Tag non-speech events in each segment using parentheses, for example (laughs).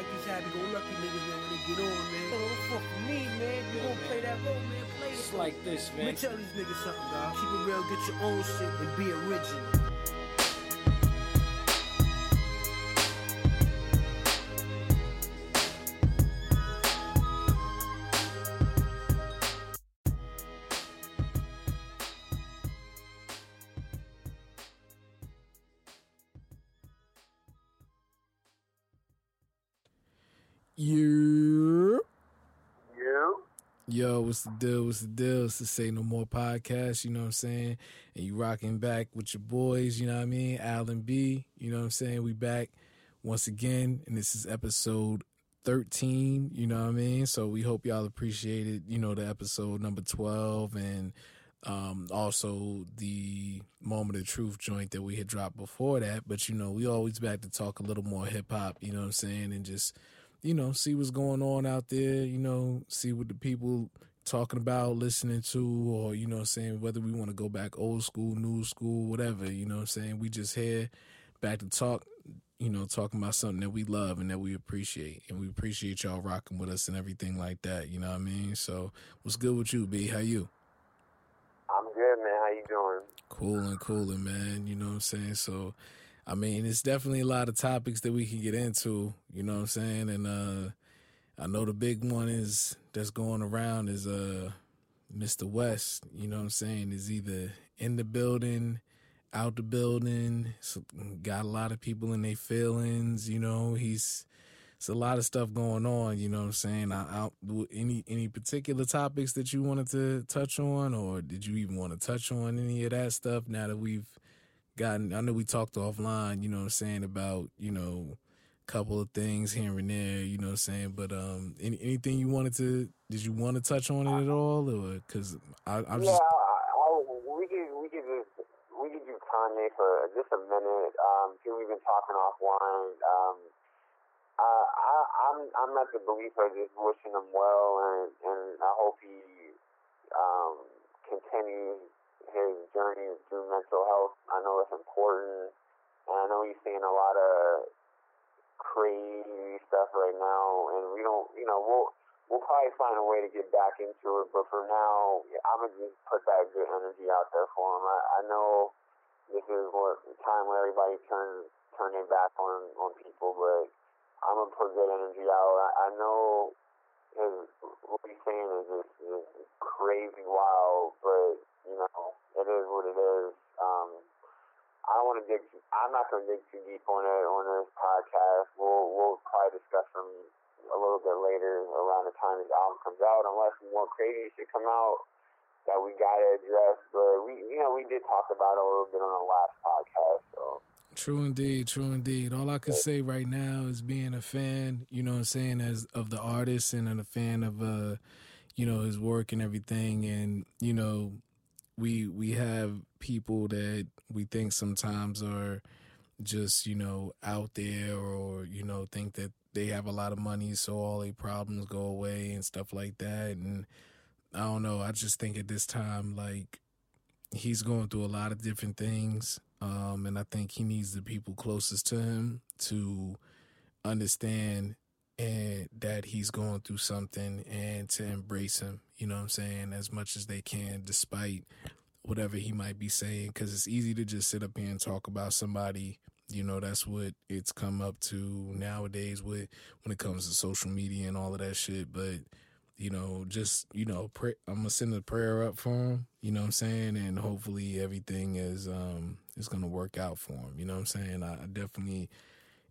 like these happy-go-lucky niggas, man, when they get on, man. Oh, fuck me, man. You gonna play that role, man? Play it. It's like this, man Let me man. tell these niggas something, dog. Keep it real, get your own shit, and be original. What's the deal? What's the deal? It's the Say No More podcast, you know what I'm saying? And you rocking back with your boys, you know what I mean? Alan B, you know what I'm saying? We back once again, and this is episode 13, you know what I mean? So we hope y'all appreciated, you know, the episode number 12 and um also the moment of truth joint that we had dropped before that. But you know, we always back to talk a little more hip hop, you know what I'm saying? And just you know, see what's going on out there, you know, see what the people talking about, listening to, or, you know I'm saying, whether we want to go back old school, new school, whatever, you know what I'm saying. We just here back to talk, you know, talking about something that we love and that we appreciate. And we appreciate y'all rocking with us and everything like that, you know what I mean? So what's good with you, B? How you? I'm good, man. How you doing? Cooling, cooling, man. You know what I'm saying? So, I mean, it's definitely a lot of topics that we can get into, you know what I'm saying? And uh I know the big one is that's going around is uh Mr. West, you know what I'm saying, is either in the building, out the building, got a lot of people in their feelings, you know, he's it's a lot of stuff going on, you know what I'm saying? I, I, any any particular topics that you wanted to touch on, or did you even want to touch on any of that stuff? Now that we've gotten, I know we talked offline, you know what I'm saying about you know couple of things here and there, you know what I'm saying. But um, any, anything you wanted to, did you want to touch on it at all, or because I'm yeah, just we could we could just we could do Kanye for just a minute. Um, we've been talking offline. Um, I, I I'm I'm not the believer just wishing him well, and and I hope he um continues his journey through mental health. I know it's important, and I know he's seeing a lot of crazy stuff right now, and we don't, you know, we'll we'll probably find a way to get back into it. But for now, I'm gonna just put that good energy out there for him. I, I know this is what time where everybody turns turn their back on on people, but I'm gonna put good energy out. I, I know his what he's saying is just, just crazy wild, but you know, it is what it is. Um, I want to dig. I'm not going to dig too deep on it on this podcast. We'll we'll probably discuss them a little bit later around the time his album comes out, unless more crazy shit come out that we got to address. But we, you know, we did talk about it a little bit on the last podcast. So True indeed, true indeed. All I can say right now is being a fan, you know what I'm saying, as of the artist and a fan of uh, you know, his work and everything and, you know, we we have people that we think sometimes are just, you know, out there or, you know, think that they have a lot of money so all their problems go away and stuff like that. And I don't know, I just think at this time like he's going through a lot of different things. Um, and I think he needs the people closest to him to understand and that he's going through something and to embrace him, you know what I'm saying, as much as they can, despite whatever he might be saying. Because it's easy to just sit up here and talk about somebody. You know, that's what it's come up to nowadays with when it comes to social media and all of that shit. But you know, just you know, pray, I'm gonna send a prayer up for him. You know what I'm saying, and hopefully everything is um is gonna work out for him. You know what I'm saying. I, I definitely,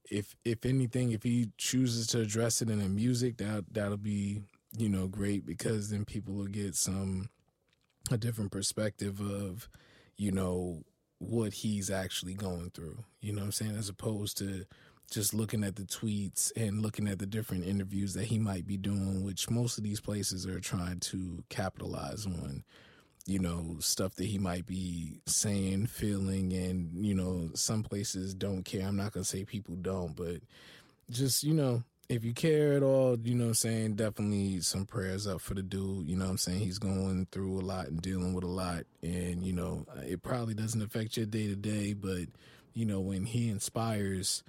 if if anything, if he chooses to address it in the music, that that'll be you know great because then people will get some a different perspective of you know what he's actually going through. You know what I'm saying, as opposed to just looking at the tweets and looking at the different interviews that he might be doing, which most of these places are trying to capitalize on, you know, stuff that he might be saying, feeling, and, you know, some places don't care. I'm not going to say people don't, but just, you know, if you care at all, you know I'm saying, definitely some prayers up for the dude. You know I'm saying? He's going through a lot and dealing with a lot. And, you know, it probably doesn't affect your day to day, but, you know, when he inspires,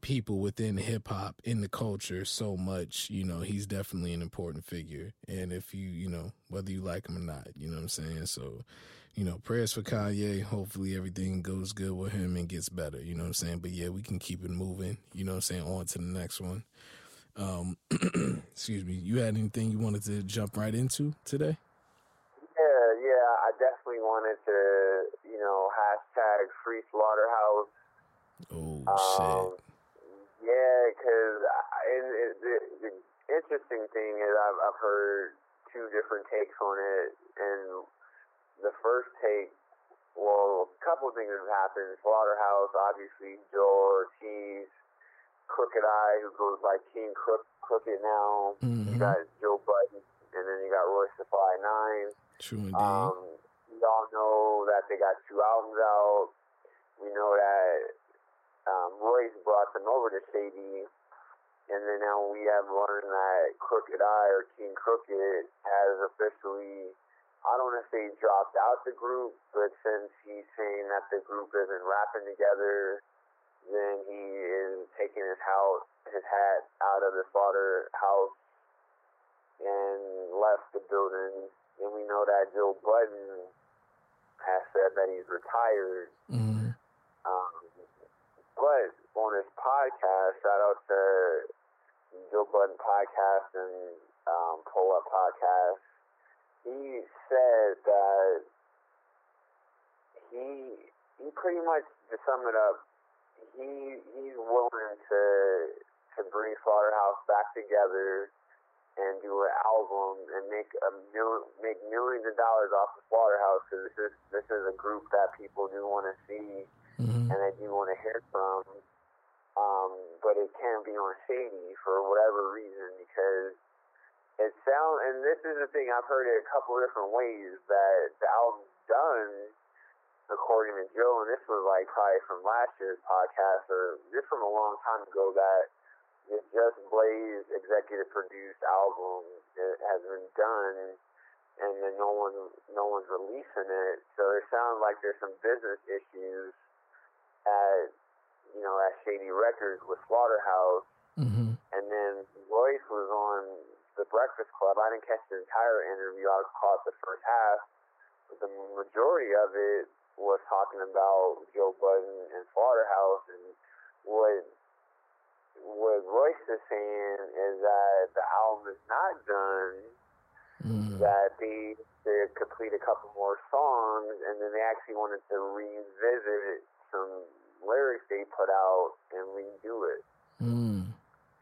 people within hip hop in the culture so much. You know, he's definitely an important figure. And if you, you know, whether you like him or not, you know what I'm saying? So, you know, prayers for Kanye. Hopefully everything goes good with him and gets better. You know what I'm saying? But yeah, we can keep it moving. You know what I'm saying? On to the next one. Um, (clears throat) excuse me. You had anything you wanted to jump right into today? Yeah, yeah. I definitely wanted to, you know, hashtag free slaughterhouse. Oh um, shit. Yeah, because the, the interesting thing is I've I've heard two different takes on it, and the first take, well, a couple of things have happened. Slaughterhouse, obviously, Joell Ortiz, Crooked I, who goes by King Crook, Crooked now. Mm-hmm. You got Joe Budden, and then you got Royce Five Nine. True indeed. Um, we all know that they got two albums out. We know that um, Royce brought them over to Shady, and then now we have learned that Crooked I or King Crooked has officially I don't want to say dropped out the group, but since he's saying that the group isn't rapping together, then he is taking his house, his hat out of the slaughterhouse and left the building. And we know that Joe Budden has said that he's retired. Mm-hmm. But on his podcast, shout out to Joe Budden podcast and um, Pull Up podcast. He said that he he pretty much to sum it up, he he's willing to to bring Slaughterhouse back together and do an album and make a mil, make millions of dollars off of Slaughterhouse because this is this is a group that people do want to see mm-hmm. and they do want to hear from. Um, but it can't be on Shady for whatever reason because it sounds, and this is the thing I've heard it a couple different ways that the album's done, according to Joe, and this was like probably from last year's podcast or just from a long time ago that the Just Blaze executive produced album it has been done, and then no one no one's releasing it. So it sounds like there's some business issues at you know at Shady Records with Slaughterhouse, mm-hmm. and then Royce was on the Breakfast Club. I didn't catch the entire interview. I caught the first half. But the majority of it was talking about Joe Budden and Slaughterhouse, and what what Royce is saying is that the album is not done. Mm. That they they complete a couple more songs, and then they actually wanted to revisit some lyrics they put out and redo it. Mm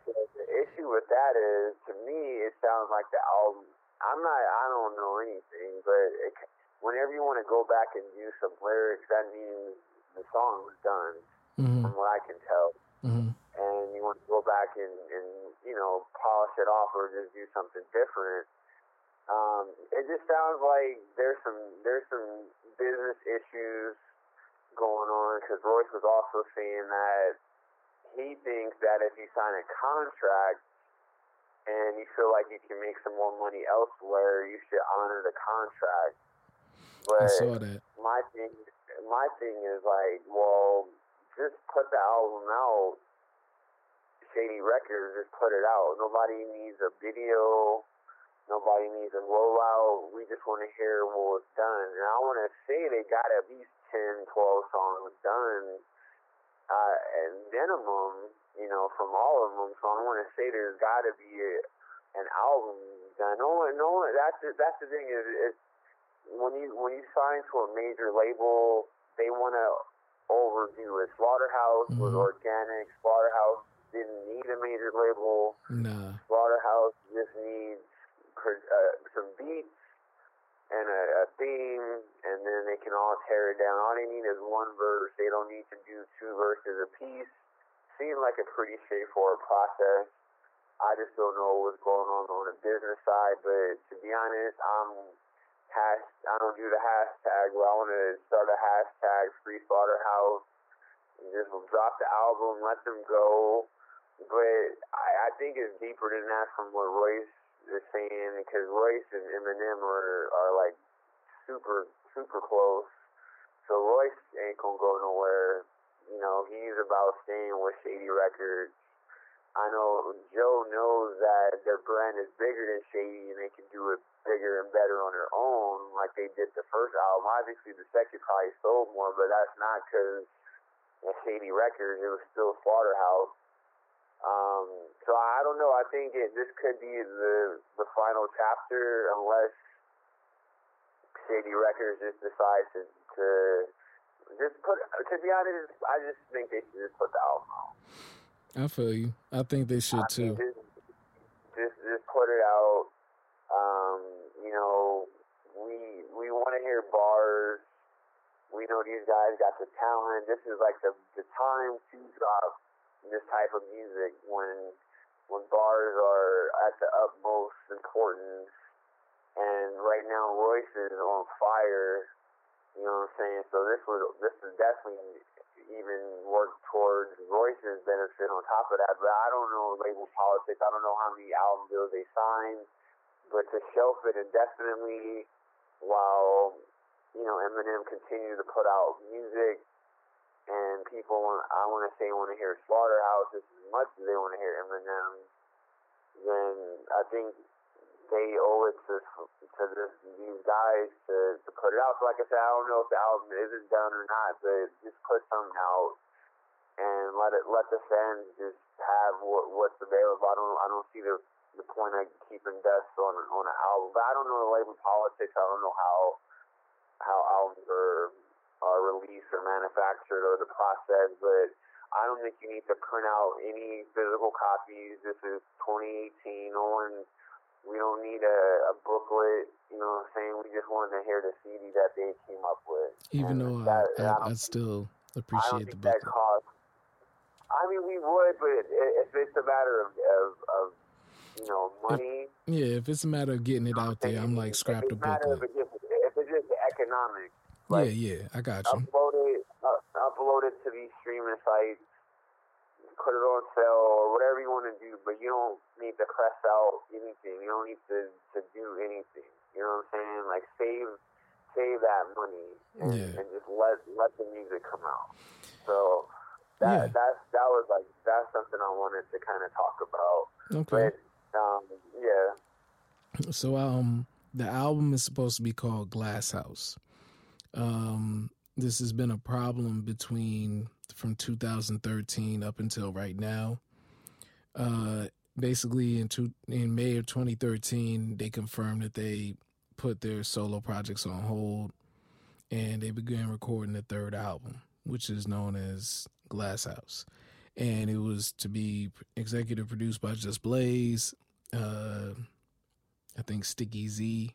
the issue with that is, to me, it sounds like the album. I'm not. I don't know anything, but it, whenever you want to go back and use some lyrics, that means the song was done, mm-hmm. from what I can tell. Mm-hmm. And you want to go back and, and you know polish it off or just do something different. Um, it just sounds like there's some there's some business issues going on because Royce was also saying that he thinks that if you sign a contract and you feel like you can make some more money elsewhere, you should honor the contract. But I saw that. My thing, my thing is like, well, just put the album out. Shady Records, just put it out. Nobody needs a video. Nobody needs a rollout. We just want to hear what was done. And I want to say they got at least 10, 12 songs done uh, at minimum, you know, from all of them. So I want to say there's got to be a, an album done. No one, no one. That's the, that's the thing is, is when you when you sign to a major label, they want to overdo it. Slaughterhouse mm-hmm. was organic. Slaughterhouse didn't need a major label. Nah. Slaughterhouse just needs uh, some beats and a, a theme, and then they can all tear it down. All they need is one verse. They don't need to do two verses a piece. Seemed like a pretty straightforward process. I just don't know what's going on on the business side, but to be honest, I'm hash. I don't do the hashtag. Well, I want to start a hashtag Free Slaughterhouse and just drop the album, let them go. But I, I think it's deeper than that from what Royce they're saying because Royce and Eminem are are like super super close. So Royce ain't gonna go nowhere. you know, he's about staying with Shady Records. I know Joe knows that their brand is bigger than Shady and they can do it bigger and better on their own, like they did the first album. Obviously, the second probably sold more, but that's not because Shady Records. It was still Slaughterhouse. Um, so I don't know. I think it, this could be the the final chapter, unless Shady Records just decides to, to just put. To be honest, I just think they should just put the album out. I feel you. I think they should I too. just, just just put it out. Um, you know, we we want to hear bars. We know these guys got the talent. This is like the the time to drop this type of music when when bars are at the utmost importance. And right now, Royce is on fire. You know what I'm saying? So this would this is definitely even work towards Royce's benefit on top of that. But I don't know label politics. I don't know how many album deals they signed. But to shelf it indefinitely while you know Eminem continue to put out music and people want I want to say want to hear Slaughterhouse as much as they want to hear Eminem, then I think they owe it to to this, these guys to to put it out. So like I said, I don't know if the album isn't done or not, but just put something out and let it let the fans just have what what's available. I don't I don't see the the point of keeping dust on on an album. But I don't know the label politics. I don't know how how albums are are released or manufactured or the process, but I don't think you need to print out any physical copies. This is 2018. No one, we don't need a, a booklet. You know what I'm saying? We just want to hear the CD that they came up with. Even And though that- I, I, I still I don't appreciate the think that booklet. costs. I mean, we would, but i- if it's a matter of, of, of you know, money. Yeah, if it's a matter of getting it out there, I'm like scrap the If it's booklet. just, if it's just economic, Yeah, like, yeah, I got you. upload it, uh, upload it to these streaming sites, put it on sale or whatever you want to do. But you don't need to press out anything. You don't need to to do anything. You know what I'm saying? Like save save that money and, Yeah. and just let let the music come out. So that Yeah. that's that was like that's something I wanted to kind of talk about. Okay. But um, yeah, So um the album is supposed to be called Glass House. Um this has been a problem between from 2013 up until right now. Uh basically in two, in May of 2013 they confirmed that they put their solo projects on hold and they began recording the third album, which is known as Glass House. And it was to be executive produced by Just Blaze, uh I think Sticky Z,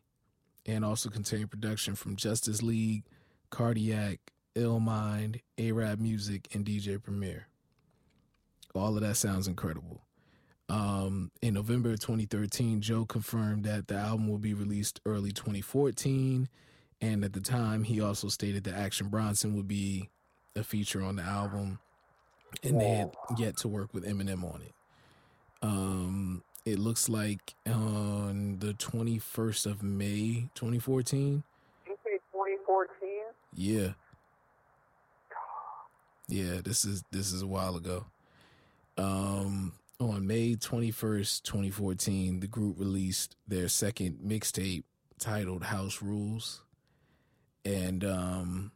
and also contain production from Justice League, Cardiak, Ill Mind, AraabMuzik, and DJ Premier. All of that sounds incredible. Um, in November of 2013, Joe confirmed that the album will be released early 2014, and at the time, he also stated that Action Bronson would be a feature on the album, and they had yet to work with Eminem on it. Um, it looks like on the 21st of May 2014. you say 2014. Yeah. Yeah, this is this is a while ago. Um on May 21st, 2014, the group released their second mixtape titled House Rules. And um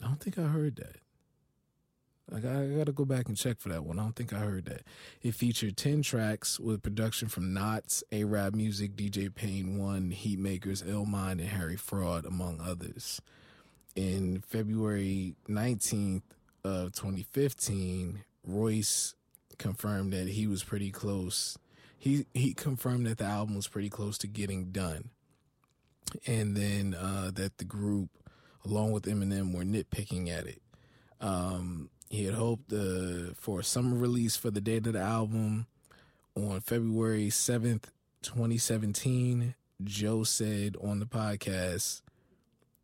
I don't think I heard that. Like I gotta go back and check for that one. I don't think I heard that. It featured ten tracks with production from Nottz, Arab Music, DJ Pain 1, Heatmakerz, Illmind, and Harry Fraud, among others. In February nineteenth of 2015, Royce confirmed that he was pretty close. He he confirmed that the album was pretty close to getting done, and then uh, that the group, along with Eminem, were nitpicking at it. Um, he had hoped uh, for a summer release for the date of the album on February 7th, 2017. Joe said on the podcast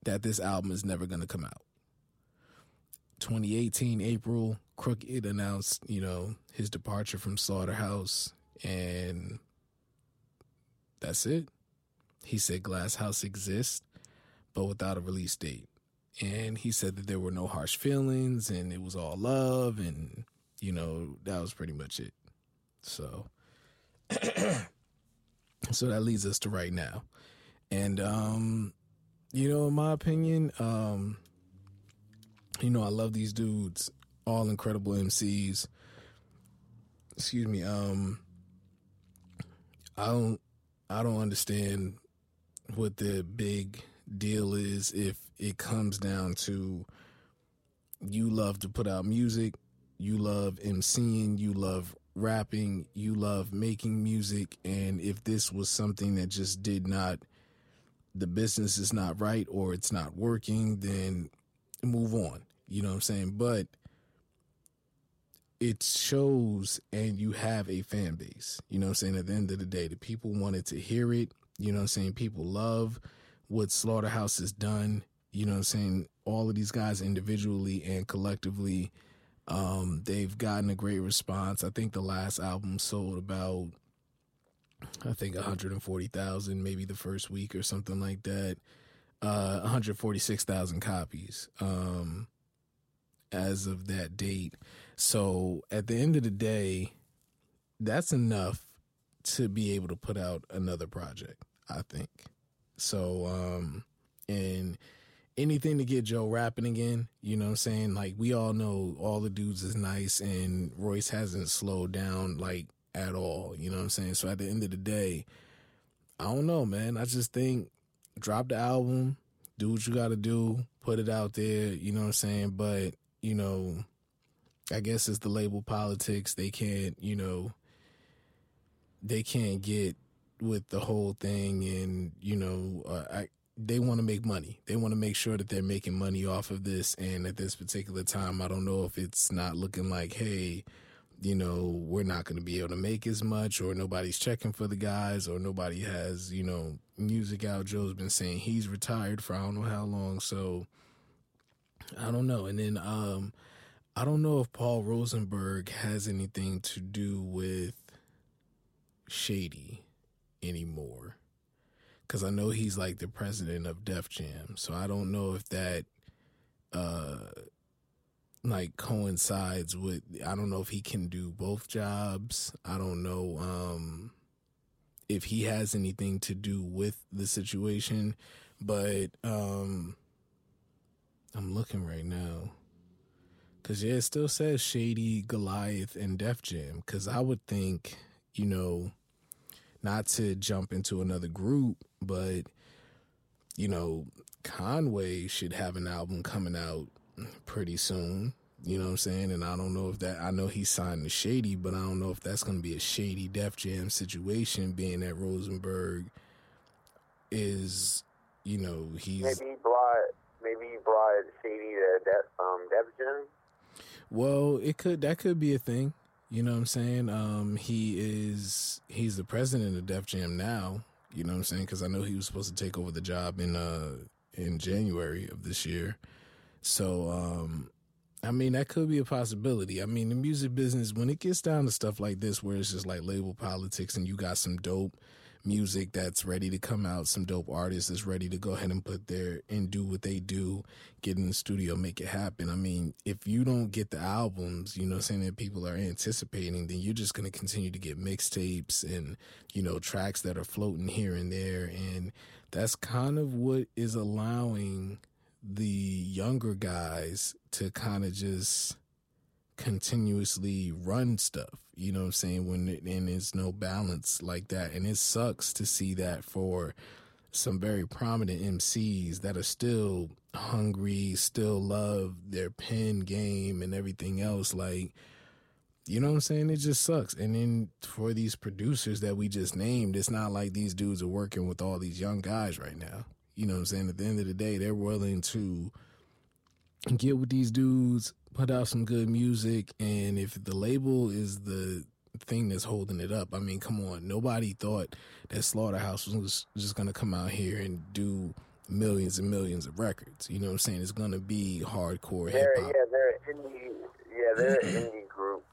that this album is never going to come out. 2018 April, Crooked announced, you know, his departure from Slaughterhouse, and that's it. He said Glass House exists, but without a release date. And he said that there were no harsh feelings and it was all love and you know that was pretty much it. So (clears throat) so that leads us to right now. And um you know in my opinion um you know i love these dudes all incredible mcs excuse me um i don't i don't understand what the big deal is if it comes down to you love to put out music, you love emceeing, you love rapping, you love making music, and if this was something that just did not, the business is not right or it's not working, then move on. You know what I'm saying? But it shows and you have a fan base. You know what I'm saying? At the end of the day, the people wanted to hear it. You know what I'm saying? People love what Slaughterhouse has done. You know what I'm saying? All of these guys individually and collectively, um, they've gotten a great response. I think the last album sold about, I think 140,000, maybe the first week or something like that. Uh, 146,000 copies um, as of that date. So at the end of the day, that's enough to be able to put out another project, I think. So, um, and anything to get Joe rapping again, you know what I'm saying? Like, we all know all the dudes is nice and Royce hasn't slowed down, like, at all, you know what I'm saying? So at the end of the day, I don't know, man. I just think drop the album, do what you got to do, put it out there, you know what I'm saying? But, you know, I guess it's the label politics. They can't, you know, they can't get with the whole thing and you know uh, I, they want to make money. They want to make sure that they're making money off of this and at this particular time i don't know if it's not looking like hey you know we're not going to be able to make as much or nobody's checking for the guys or nobody has you know music out. Joe's been saying he's retired for i don't know how long so i don't know. And then um i don't know if paul rosenberg has anything to do with shady anymore. Cause I know he's like the president of Def Jam. So I don't know if that uh like coincides with I don't know if he can do both jobs. I don't know um if he has anything to do with the situation, but um I'm looking right now. Cause yeah, it still says Shady, Goliath, and Def Jam. Cause I would think, you know, not to jump into another group, but you know, Conway should have an album coming out pretty soon. You know what I'm saying? And I don't know if that I know he signed to Shady, but I don't know if that's gonna be a shady Def Jam situation, being that Rosenberg is, you know, he's maybe he brought maybe he brought Shady to Def um Def Jam. Well, it could that could be a thing. You know what I'm saying? Um, he is he's the president of Def Jam now. You know what I'm saying? Because I know he was supposed to take over the job in uh in January of this year. So um, I mean that could be a possibility. I mean the music business when it gets down to stuff like this where it's just like label politics and you got some dope music that's ready to come out, some dope artists that's ready to go ahead and put their and do what they do, get in the studio, make it happen. I mean, if you don't get the albums, you know, saying that people are anticipating, then you're just going to continue to get mixtapes and, you know, tracks that are floating here and there. And that's kind of what is allowing the younger guys to kind of just continuously run stuff. You know what I'm saying? When it, and there's no balance like that, and it sucks to see that for some very prominent MCs that are still hungry, still love their pen game and everything else. Like, you know what I'm saying? It just sucks. And then for these producers that we just named, it's not like these dudes are working with all these young guys right now. You know what I'm saying? At the end of the day, they're willing to get with these dudes, put out some good music, and if the label is the thing that's holding it up, I mean, come on, nobody thought that Slaughterhouse was just gonna come out here and do millions and millions of records. You know what I'm saying? It's gonna be hardcore hip hop. Yeah, they're indie. Yeah, they're an indie group.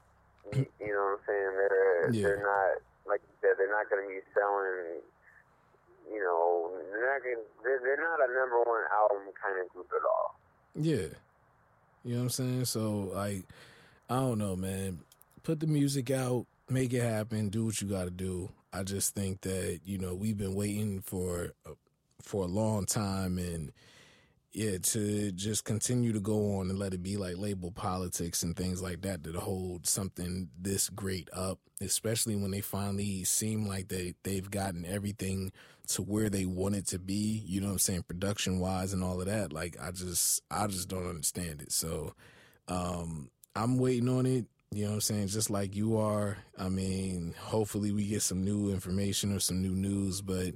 You, you, know what I'm saying? They're yeah. they're not like you said. They're not gonna be selling. You know, they're not gonna, they're, they're not a number one album kind of group at all. Yeah. You know what I'm saying? So like I don't know, man. Put the music out, make it happen, do what you got to do. I just think that, you know, we've been waiting for for a long time and yeah, to just continue to go on and let it be like label politics and things like that to hold something this great up, especially when they finally seem like they they've gotten everything to where they want it to be, you know what I'm saying, production wise and all of that. Like I just I just don't understand it. So um I'm waiting on it. You know what I'm saying? Just like you are. I mean, hopefully we get some new information or some new news, but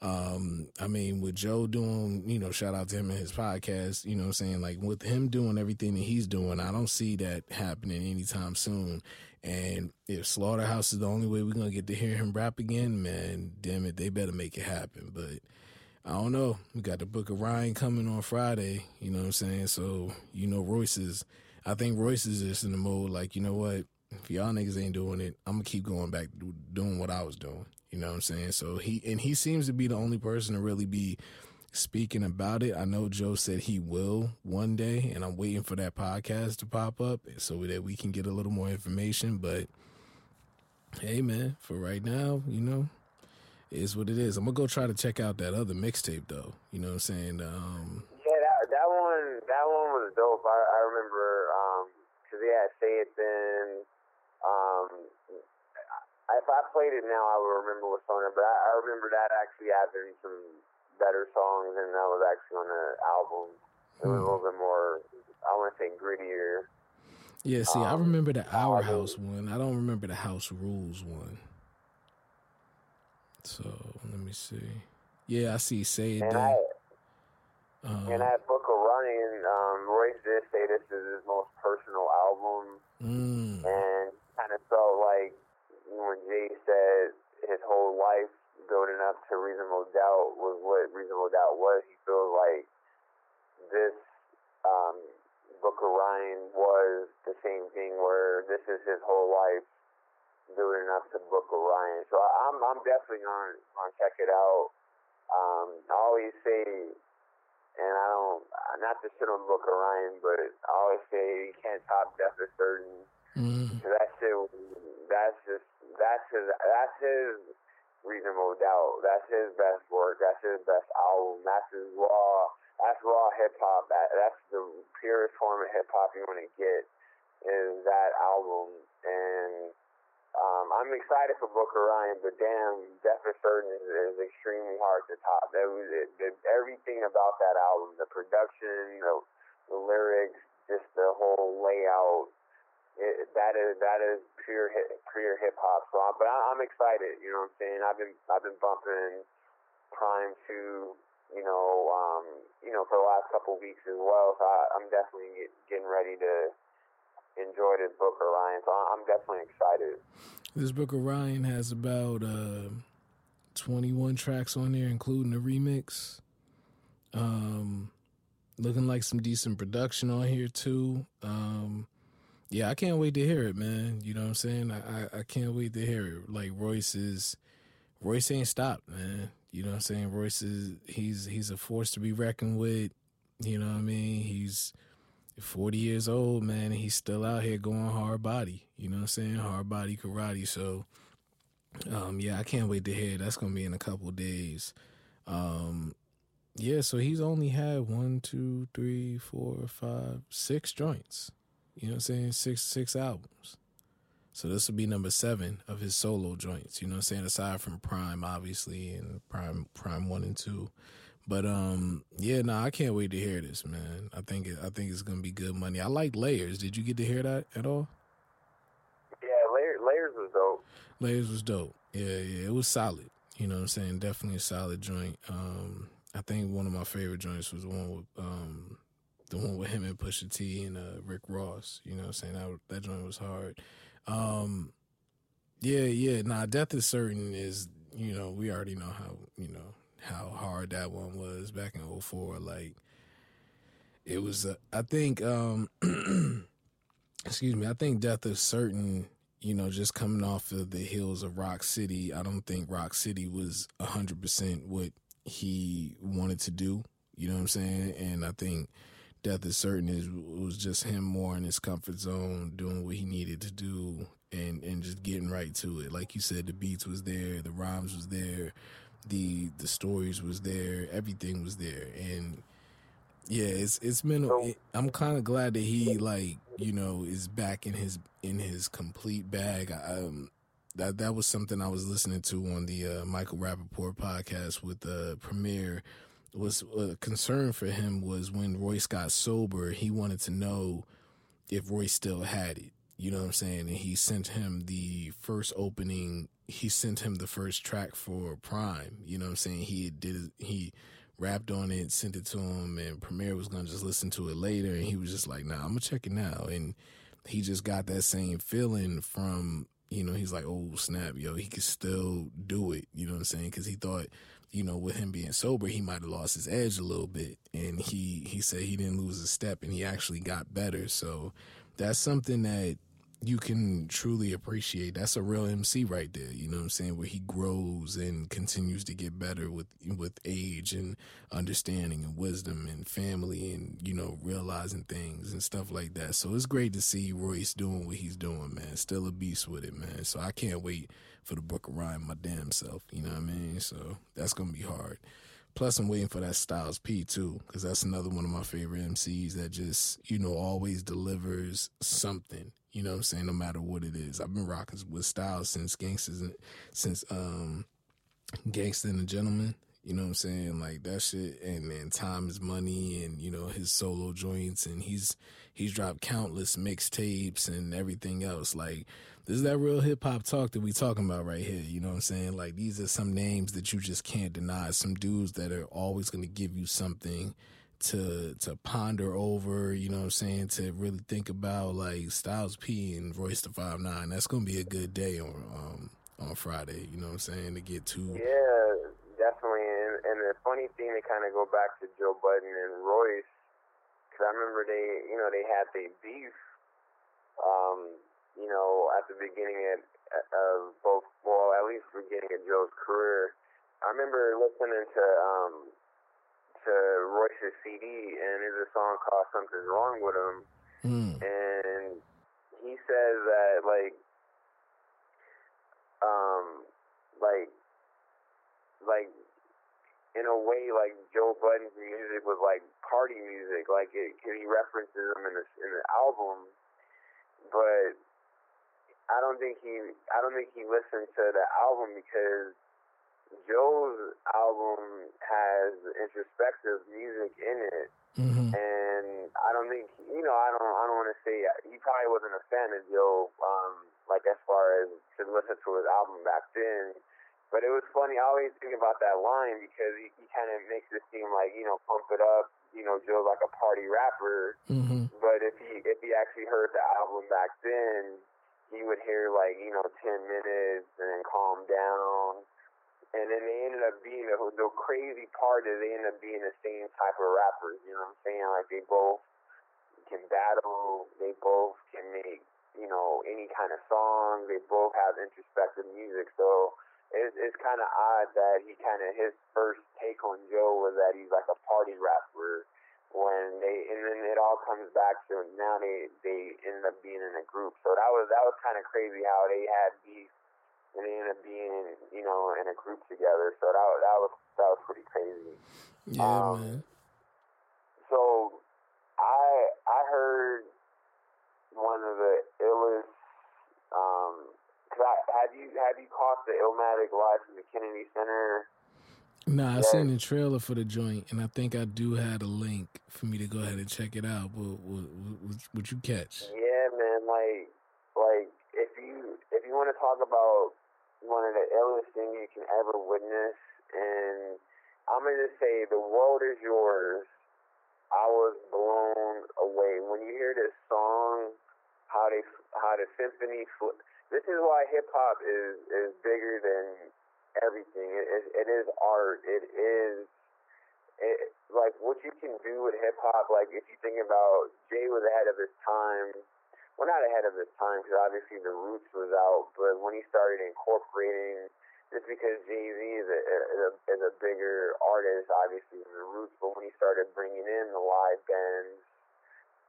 um, I mean, with Joe doing, you know, shout out to him and his podcast, you know I'm saying? Like with him doing everything that he's doing, I don't see that happening anytime soon. And if Slaughterhouse is the only way we're gonna get to hear him rap again, man, damn it, they better make it happen. But I don't know. We got the Book of Ryan coming on Friday, you know what I'm saying? So, you know, Royce is I think Royce is just in the mode like, you know what, if y'all niggas ain't doing it, I'm gonna keep going back to doing what I was doing. You know what I'm saying? So he and he seems to be the only person to really be speaking about it. I know Joe said he will one day, and I'm waiting for that podcast to pop up so that we can get a little more information. But hey, man, for right now, you know, is what it is. I'm gonna go try to check out that other mixtape though. You know what I'm saying? Um, yeah, that that one that one was dope. I, I remember because um, yeah, say it then. Um, if I played it now, I would remember what's on it. But I, I remember that actually having some better songs, and that was actually on the album. It was a little bit more, I want to say, grittier. Yeah, see, um, I remember the Our House one. I don't remember the House Rules one. So let me see. Yeah, I see. Say it. And, I, um, and that Book of Running, um, Royce did say this is his most personal album, mm. and kind of felt like when Jay said his whole life building up to Reasonable Doubt was what Reasonable Doubt was, he feels like this um, Book of Ryan was the same thing where this is his whole life building up to Book of Ryan. So I'm I'm definitely gonna gonna check it out. Um, I always say, and I don't not to shit on Book of Ryan, but I always say you can't top Death is Certain. Mm-hmm. That shit, that's just that's his that's his reasonable doubt. That's his best work. That's his best album. That's his raw. That's raw hip hop. That, that's the purest form of hip hop you're gonna get is that album. And um, I'm excited for Book of Ryan, but damn, Death is Certain is, is extremely hard to top. That was it, everything about that album, the production, the, the lyrics, just the whole layout it, that is that is pure hip, pure hip hop. So, I, but I, I'm excited. You know what I'm saying? I've been I've been bumping Prime Two. You know, um, you know, for the last couple of weeks as well. So I, I'm definitely get, getting ready to enjoy this Book of Ryan. So I'm definitely excited. This Book of Ryan has about uh, 21 tracks on there, including a remix. Um, looking like some decent production on here too. Um, yeah, I can't wait to hear it, man. You know what I'm saying? I, I, can't wait to hear it. Like Royce is Royce ain't stopped, man. You know what I'm saying? Royce is he's he's a force to be reckoned with. You know what I mean? He's 40 years old, man, and he's still out here going hard body. You know what I'm saying? Hard body karate. So um yeah, I can't wait to hear it. That's gonna be in a couple days. Um yeah, so he's only had one, two, three, four, five, six joints. You know what I'm saying? Six six albums. So this will be number seven of his solo joints. You know what I'm saying? Aside from Prime, obviously, and Prime Prime one and two. But um, yeah, no, nah, I can't wait to hear this, man. I think it, I think it's gonna be good money. I like Layers. Did you get to hear that at all? Yeah, Layers, Layers was dope. Layers was dope. Yeah, yeah, it was solid. You know what I'm saying? Definitely a solid joint. Um, I think one of my favorite joints was one with um, the one with him and Pusha T and uh, Rick Ross. You know what I'm saying? That, that joint was hard. Um, yeah, yeah. Nah, Death is Certain is, you know, we already know how, you know, how hard that one was back in 04. Like, it was, uh, I think, um, (clears throat) excuse me, I think Death is Certain, you know, just coming off of the hills of Rock City, I don't think Rock City was 100% what he wanted to do. You know what I'm saying? And I think Death is Certain is was just him more in his comfort zone, doing what he needed to do, and and just getting right to it. Like you said, the beats was there, the rhymes was there, the the stories was there, everything was there, and yeah, it's it's been. It, I'm kind of glad that he like you know is back in his in his complete bag. Um, that that was something I was listening to on the uh, Michael Rapaport podcast with uh, Premier. Was a concern for him was when Royce got sober, he wanted to know if Royce still had it. You know what I'm saying? And he sent him the first opening. He sent him the first track for Prime. You know what I'm saying? He did he rapped on it, sent it to him, and Premier was gonna just listen to it later, and he was just like, "Nah, I'm gonna check it now," and he just got that same feeling from you know he's like, "Oh snap, yo, he could still do it," you know what I'm saying? Because he thought. You know, with him being sober, he might have lost his edge a little bit, and he he said he didn't lose a step, and he actually got better. So that's something that you can truly appreciate. That's a real MC right there. You know what I'm saying? Where he grows and continues to get better with with age and understanding and wisdom and family and you know realizing things and stuff like that. So it's great to see Royce doing what he's doing, man. Still a beast with it, man. So I can't wait for the Book of Ryan my damn self. You know what I mean? So that's gonna be hard. Plus, I'm waiting for that Styles P too, because that's another one of my favorite MCs that just, you know, always delivers something. You know what I'm saying? No matter what it is. I've been rocking with Styles since Gangsters, since um, Gangsta and the Gentleman. You know what I'm saying? Like that shit and then Time is Money and, you know, his solo joints and he's he's dropped countless mixtapes and everything else. Like this is that real hip hop talk that we talking about right here. You know what I'm saying? Like these are some names that you just can't deny. Some dudes that are always gonna give you something to to ponder over, you know what I'm saying, to really think about like Styles P and Royce the Five Nine. That's gonna be a good day on um on Friday, you know what I'm saying, to get to Yeah, definitely. And, and the funny thing to kind of go back to Joe Budden and Royce, because I remember they, you know, they had the beef, um, you know, at the beginning of, of both, well, at least beginning of Joe's career. I remember listening to um, to Royce's CD, and there's a song called "Something's Wrong with Him," mm. and he says that like, um, like, like in a way, like Joe Budden's music was like party music. Like it, he references them in the in the album, but I don't think he I don't think he listened to the album because Joe's album has introspective music in it, mm-hmm. and I don't think you know. I don't. I don't want to say he probably wasn't a fan of Joe, um, like as far as to listen to his album back then. But it was funny. I always think about that line because he, he kind of makes it seem like you know, pump it up. You know, Joe's like a party rapper. Mm-hmm. But if he if he actually heard the album back then, he would hear like you know, ten minutes and then calm down and then they ended up being the, the crazy part is they ended up being the same type of rappers. You know what I'm saying? Like they both can battle. They both can make you know any kind of song. They both have introspective music. So it's it's kind of odd that he kind of his first take on Joe was that he's like a party rapper. When they and then it all comes back to now they they end up being in a group. So that was that was kind of crazy how they had beef and they ended up being, you know, in a group together. So that that was that was pretty crazy. Yeah, um, man. So I I heard one of the illest. Um, have you have you caught the Illmatic live from the Kennedy Center? Nah, I seen the trailer for the joint, and I think I do have a link for me to go ahead and check it out. What, what, what, what you catch? Yeah, man. Like, like if you if you want to talk about one of the illest things you can ever witness. And I'm to just say, The World Is Yours. I was blown away. When you hear this song, how they how the symphony fl- this is why hip hop is is bigger than everything. It, it, it is art. It is it, like what you can do with hip hop. Like if you think about Jay was ahead of his time well, not ahead of his time because obviously the Roots was out, but when he started incorporating, just because Jay Z is a, is a, is a bigger artist, obviously, the Roots. But when he started bringing in the live bands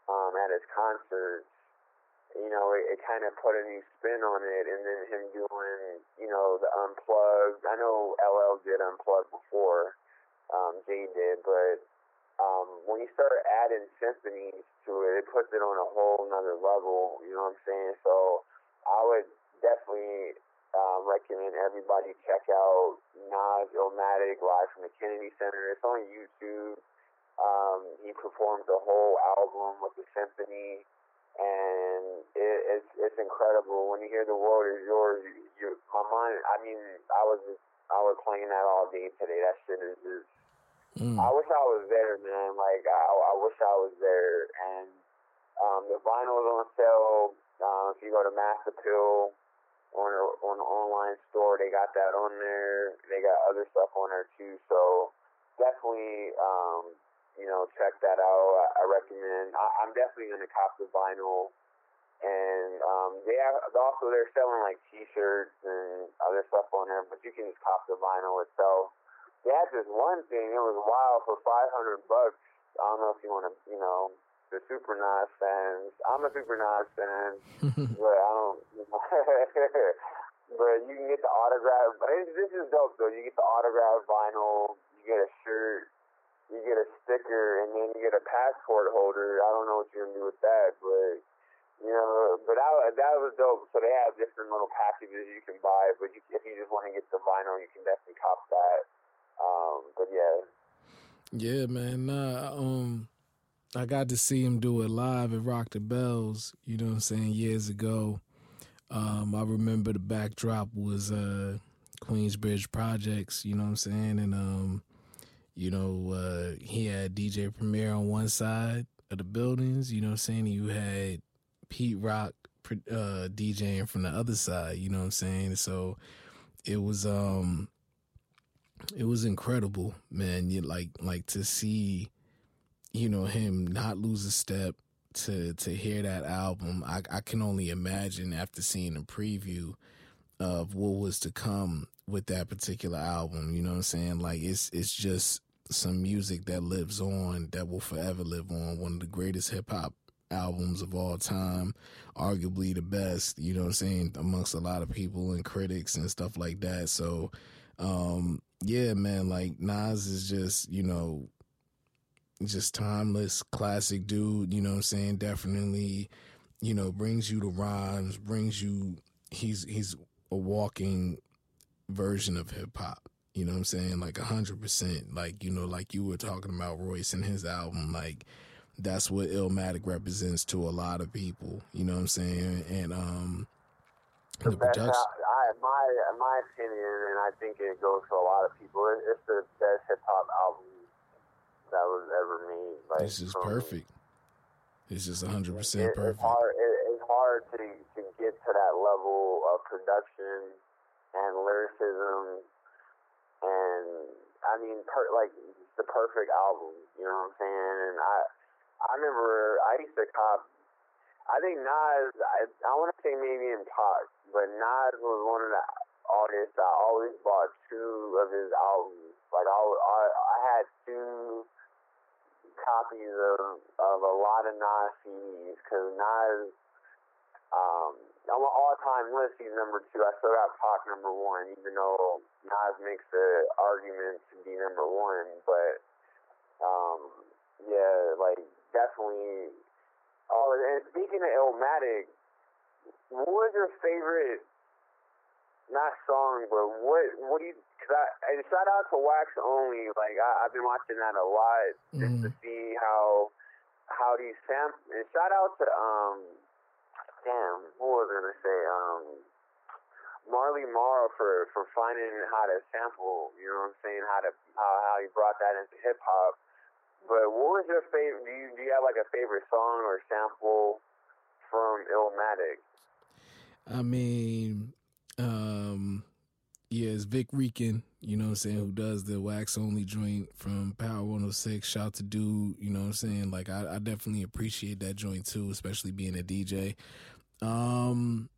um, at his concerts, you know, it, it kind of put a new spin on it. And then him doing, you know, the unplugged. I know LL did unplugged before, um, Jay did, but um, when you start adding symphonies to it, it puts it on a whole nother level. You know what I'm saying? So I would definitely um, recommend everybody check out Nas Illmatic live from the Kennedy Center. It's on YouTube. Um, he performs the whole album with the symphony, and it, it's it's incredible. When you hear "The World Is Yours," you, you my mind. I mean, I was just, I was playing that all day today. That shit is just. Mm. I wish I was there, man. Like I, I wish I was there. And um, the vinyl is on sale. Uh, if you go to Mass Appeal, on on the online store. They got that on there. They got other stuff on there too. So definitely, um, you know, check that out. I, I recommend. I, I'm definitely gonna cop the vinyl. And um, they have also they're selling like T-shirts and other stuff on there, but you can just cop the vinyl itself. They had this one thing. It was wild for 500 bucks. I don't know if you want to, you know, the Super Nas fans. I'm a Super Nas fan, (laughs) but I don't. (laughs) but you can get the autograph. But this is dope though. You get the autograph vinyl. You get a shirt. You get a sticker, and then you get a passport holder. I don't know what you're gonna do with that, but you know, but that that was dope. So they have different little packages you can buy. But you, if you just want to get the vinyl, you can definitely cop that. Um, but yeah. Yeah, man. Nah, um, I got to see him do it live at Rock the Bells, you know what I'm saying, years ago. Um, I remember the backdrop was uh, Queensbridge Projects, you know what I'm saying? And, um, you know, uh, he had DJ Premier on one side of the buildings, you know what I'm saying? You had Pete Rock uh, DJing from the other side, you know what I'm saying? So it was, um, it was incredible, man. You like, like to see, you know, him not lose a step to to hear that album. I, I can only imagine after seeing a preview of what was to come with that particular album. You know what I'm saying? Like it's it's just some music that lives on, that will forever live on. One of the greatest hip hop albums of all time, arguably the best, you know what I'm saying, amongst a lot of people and critics and stuff like that. So um yeah, man, like Nas is just, you know, just timeless, classic dude, you know what I'm saying? Definitely, you know, brings you the rhymes, brings you he's he's a walking version of hip hop. You know what I'm saying? Like hundred percent. Like, you know, like you were talking about Royce and his album, like that's what Illmatic represents to a lot of people. You know what I'm saying? And um the, production I my my opinion and I think it goes for a lot of people, it's the best hip hop album that was ever made. Like, this is perfect. This is hundred percent perfect. It's hard. It, it's hard to to get to that level of production and lyricism, and I mean, per, like the perfect album. You know what I'm saying? And I, I remember I used to cop. I think Nas. I, I want to say maybe in Pac, but Nas was one of the artists I always bought two of his albums. Like I, I, I had two copies of, of a lot of Nas CDs because Nas, um, on my all-time list, he's number two. I still got Pac number one, even though Nas makes the argument to be number one. But um, yeah, like definitely. Oh, and speaking of Illmatic, what was your favorite? Not song, but what? What do you? Cause I, and shout out to Wax Only. Like I, I've been watching that a lot just mm. to mm-hmm. see how how these samples. And shout out to um, damn, what was I gonna say? Um, Marley Marl for for finding how to sample. You know what I'm saying? How to how how he brought that into hip hop. But what was your favorite? Do you do you have like a favorite song or sample from Illmatic? I mean, um, yeah, it's Vic Rican, you know what I'm saying, who does the wax only joint from Power 106. Shout to dude, you know what I'm saying? Like I, I definitely appreciate that joint too, especially being a DJ. Um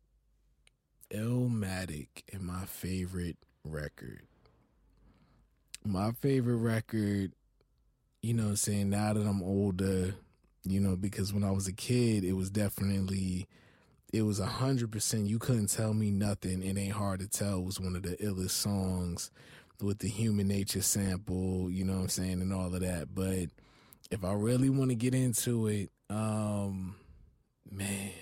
Illmatic and my favorite record. my favorite record, you know, saying now that I'm older, you know, because when I was a kid, it was definitely, it was a hundred percent. You couldn't tell me nothing. It ain't hard to tell. Was one of the illest songs with the human nature sample, you know what I'm saying, and all of that. But if I really want to get into it, um, man,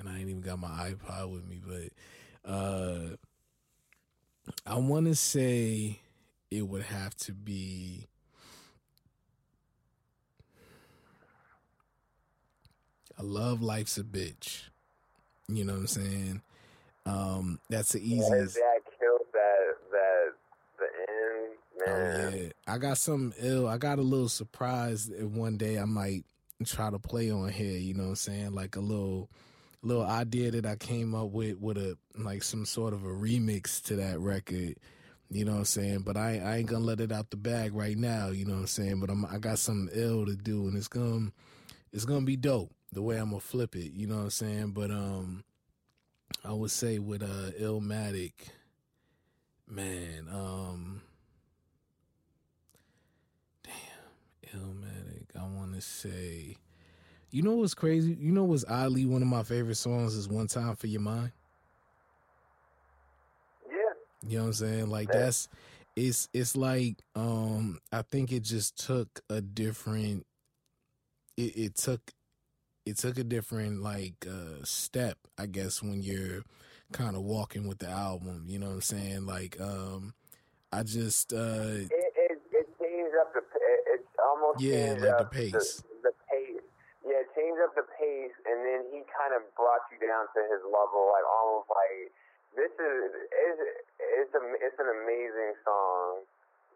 and I ain't even got my iPod with me, but uh I want to say it would have to be I love life's a bitch. You know what I'm saying? Um, that's the easiest. Yeah, that killed that that the end, man. Oh yeah, I got something ill. I got a little surprise. If one day I might try to play on here. You know what I'm saying? Like a little little idea that I came up with with a like some sort of a remix to that record. You know what I'm saying? But I I ain't gonna let it out the bag right now. You know what I'm saying? But I'm I got something ill to do, and it's gonna it's gonna be dope the way I'm gonna flip it. You know what I'm saying? But um, I would say with uh Illmatic, man, um, damn, Illmatic. I want to say. You know what's crazy? You know what's oddly one of my favorite songs is "One Time for Your Mind." Yeah. You know what I'm saying? Like that's it's it's like um I think it just took a different it, it took it took a different like uh step, I guess, when you're kind of walking with the album, you know what I'm saying? Like um I just uh It it, it up the it, it's almost Yeah, like the pace. The, 80s, and then he kind of brought you down to his level like almost like this is it's it's, a, it's an amazing song.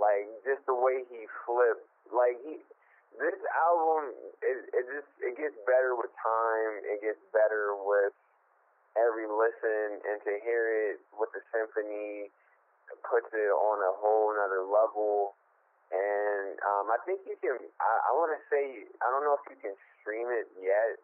Like just the way he flipped, like he this album it, it just it gets better with time. It gets better with every listen, and to hear it with the symphony puts it on a whole another level. And um, I think you can. I, I want to say I don't know if you can stream it yet,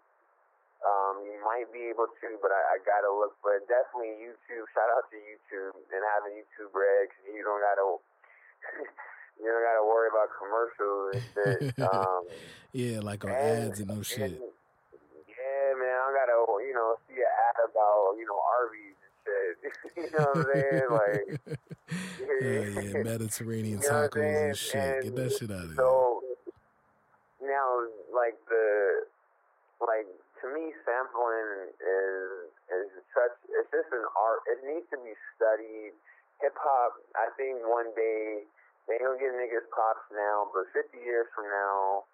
um, you might be able to, but I, I gotta look. But definitely YouTube. Shout out to YouTube and having YouTube Red because you don't gotta (laughs) you don't gotta worry about commercials and shit. Um, (laughs) yeah, like on and, ads and no shit. and- yeah, man, I gotta you know see an ad about you know Arby's and shit. (laughs) you know what I'm saying? Like, yeah, yeah, Mediterranean You know tacos and shit. Get that shit out of here. so now, like the like to me, sampling is is such. It's just an art. It needs to be studied. Hip hop. I think one day they don't give niggas props now, but 50 years from now,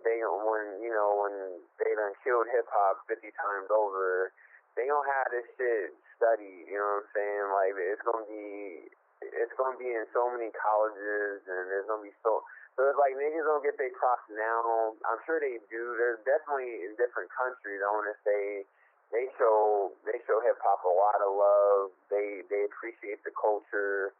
they when you know when they done killed hip hop 50 times over, they gonna have this shit studied. You know what I'm saying? Like it's gonna be. It's gonna be in so many colleges, and there's gonna be so so it's like niggas don't get their props now. I'm sure they do. There's definitely in different countries. I want to say they show they show hip hop a lot of love. They they appreciate the culture,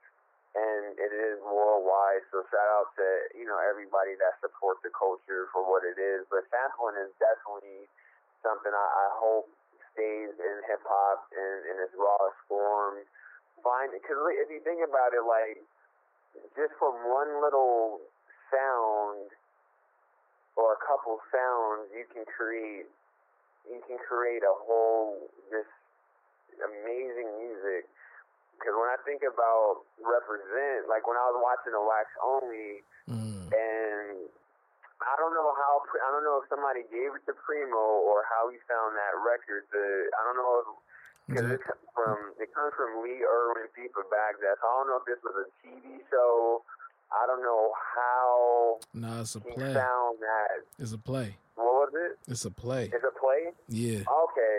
and it is worldwide. So shout out to you know everybody that supports the culture for what it is. But sampling is definitely something I, I hope stays in hip hop in, in its rawest form. Find because if you think about it, like just from one little sound or a couple sounds, you can create you can create a whole this amazing music. Because when I think about represent, like when I was watching the Wax Only, Mm. and I don't know how I don't know if somebody gave it to Primo or how he found that record. To I don't know if because it comes from it comes from Lee Erwin, Deepa Baghdad. So I don't know if this was a TV show. I don't know how Nah, it's a play. found that. It's a play. What was it? It's a play. It's a play. Yeah. Okay,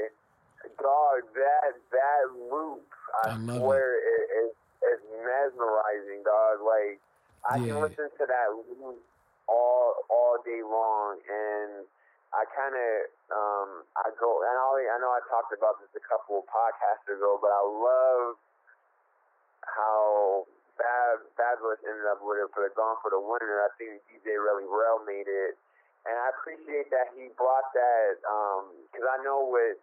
dog, that that loop, I, I love swear, it. is is mesmerizing, dog. Like I Yeah. can listen to that loop all all day long, and I kind of um I go and I know I talked about this a couple of podcasts ago, but I love how Fab Fabolous ended up with it for the Gone for the Winter. I think DJ Relly Rel made it, and I appreciate that he brought that um, because I know with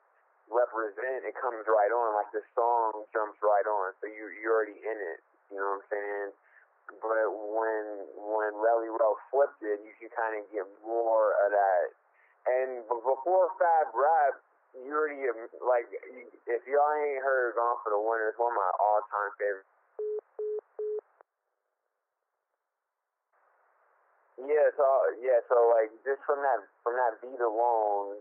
represent it comes right on like the song jumps right on so you you're already in it you know what i'm saying but when when Relly Rel flipped it, you can kind of get more of that. And before Fab Rap, you already like if y'all ain't heard "Gone for the Winter," it's one of my all-time favorites. Yeah, so yeah, so like just from that from that beat alone,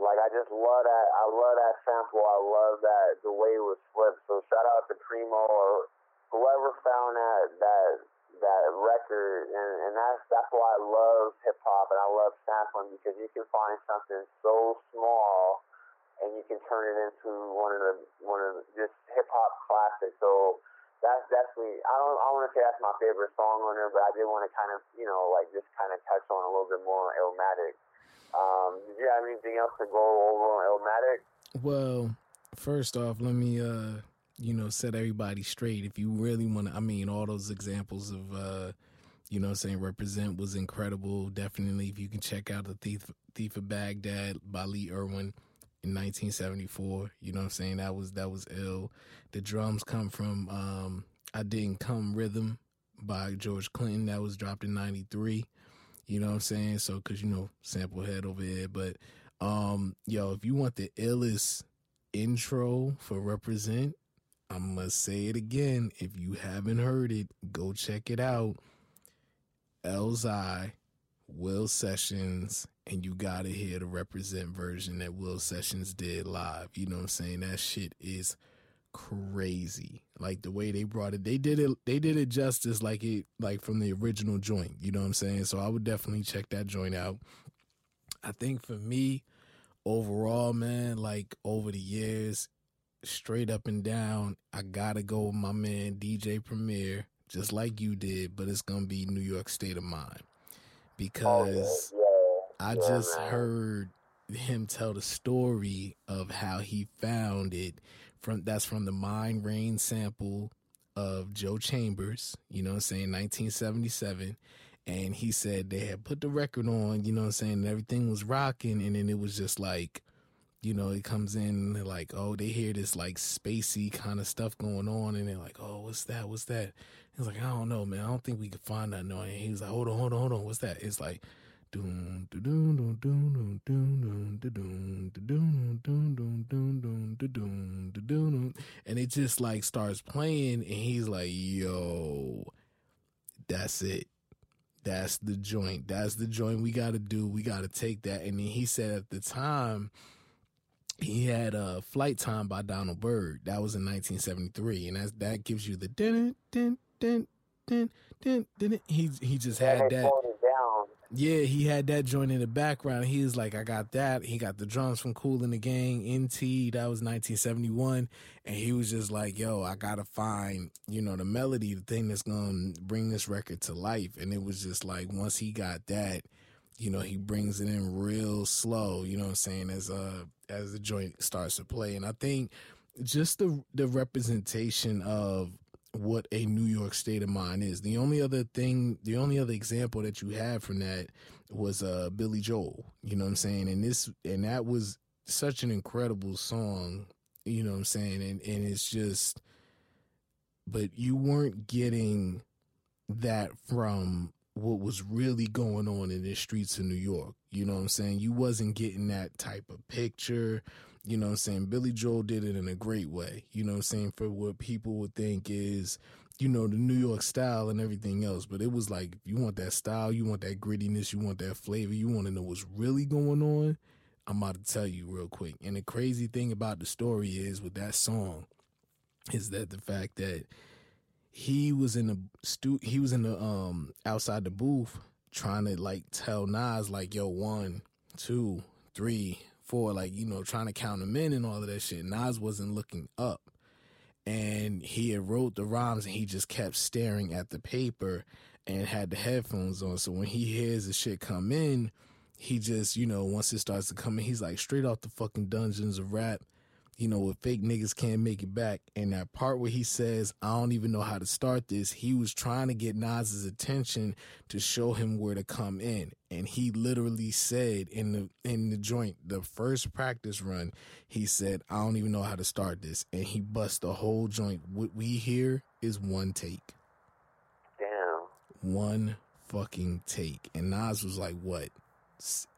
like I just love that. I love that sample. I love that the way it was flipped. So shout out to Primo or whoever found that that that record, and and that's that's why I love hip hop and I love sampling because you can find something so small and you can turn it into one of the one of the, just hip hop classics. So that's definitely I don't I want to say that's my favorite song on there, but I did want to kind of you know like just kind of touch on a little bit more on Illmatic. Um, did you have anything else to go over on Illmatic? Well, first off, let me uh you know set everybody straight. If you really want to, I mean, all those examples of uh you know saying represent was incredible. Definitely, if you can check out the Thief Thief of Baghdad by Lee Erwin in 1974. You know what I'm saying? That was that was ill. The drums come from um I Didn't Come Rhythm by George Clinton that was dropped in 93. You know what I'm saying? So cuz you know sample head over here, but um yo, if you want the illest intro for represent, I must say it again. If you haven't heard it, go check it out. Elzhi, Will Sessions, and you gotta hear the represent version that Will Sessions did live. You know what I'm saying? That shit is crazy. Like the way they brought it, they did it. They did it justice, like it, like from the original joint. You know what I'm saying? So I would definitely check that joint out. I think for me, overall, man, like over the years, straight up and down, I gotta go with my man DJ Premier, just like you did, but it's gonna be New York State of Mind oh, because. I Yeah, just man. heard him tell the story of how he found it from that's from the Mind Rain sample of Joe Chambers, you know what I'm saying, 1977. And he said they had put the record on, you know what I'm saying, and everything was rocking, and then it was just like, you know, it comes in like, oh, they hear this like spacey kind of stuff going on, and they're like, oh, what's that? What's that? He's like, I don't know, man. I don't think we could find that No. And He was like, hold on, hold on, hold on. What's that? It's like and it just like starts playing and he's like yo that's it that's the joint that's the joint we gotta do we gotta take that and then he said at the time he had a uh, flight time by donald byrd that was in 1973 and that's, that gives you the dun dun dun dun dun he, he just had that yeah, he had that joint in the background. He was like, I got that. He got the drums from Kool and the Gang, NT, that was 1971. And he was just like, yo, I gotta find, you know, the melody, the thing that's gonna bring this record to life. And it was just like, once he got that, you know, he brings it in real slow, you know what I'm saying, as uh as the joint starts to play. And I think just the the representation of what a New York state of mind is. The only other thing, the only other example that you have from that was uh Billy Joel. You know what I'm saying? And this and that was such an incredible song, you know what I'm saying? And and it's just but you weren't getting that from what was really going on in the streets of New York. You know what I'm saying? You wasn't getting that type of picture. You know what I'm saying? Billy Joel did it in a great way. You know what I'm saying? For what people would think is, you know, the New York style and everything else. But it was like, you want that style, you want that grittiness, you want that flavor, you want to know what's really going on. I'm about to tell you real quick. And the crazy thing about the story is with that song is that the fact that he was in the stu he was in the um outside the booth trying to like tell Nas like yo one, two, three, like you know trying to count them in and all of that shit. Nas wasn't looking up, and he had wrote the rhymes and he just kept staring at the paper and had the headphones on. So when he hears the shit come in, he just you know once it starts to come in, he's like straight off the fucking dungeons of rap you know, with fake niggas can't make it back. And that part where he says, I don't even know how to start this, he was trying to get Nas's attention to show him where to come in. And he literally said in the in the joint, the first practice run, he said, I don't even know how to start this. And he bust the whole joint. What we hear is one take. Damn. One fucking take. And Nas was like what,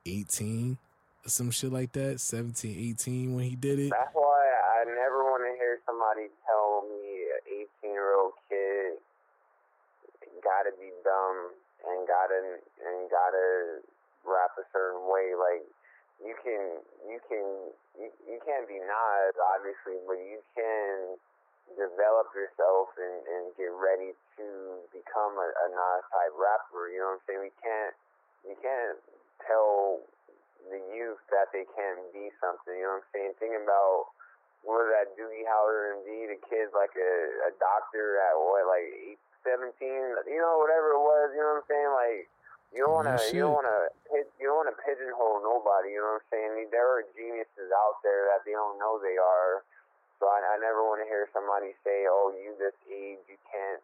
eighteen, or some shit like that, 17, 18 when he did it. That's why I never want to hear somebody tell me an eighteen-year-old kid gotta be dumb and gotta and gotta rap a certain way. Like you can you can you, you can't be Nas obviously, but you can develop yourself and, and get ready to become a, a Nas type rapper. You know what I'm saying? We can't we can't tell the youth that they can't be something. You know what I'm saying? Thinking about what was that Doogie Howser and D, the kid's like a, a doctor at what, like eight, 17, you know, whatever it was, you know what I'm saying? Like, you don't wanna, Oh, you don't wanna, you don't wanna pigeonhole nobody. You know what I'm saying? There are geniuses out there that they don't know they are. So I, I never want to hear somebody say, "Oh, you this age, you can't."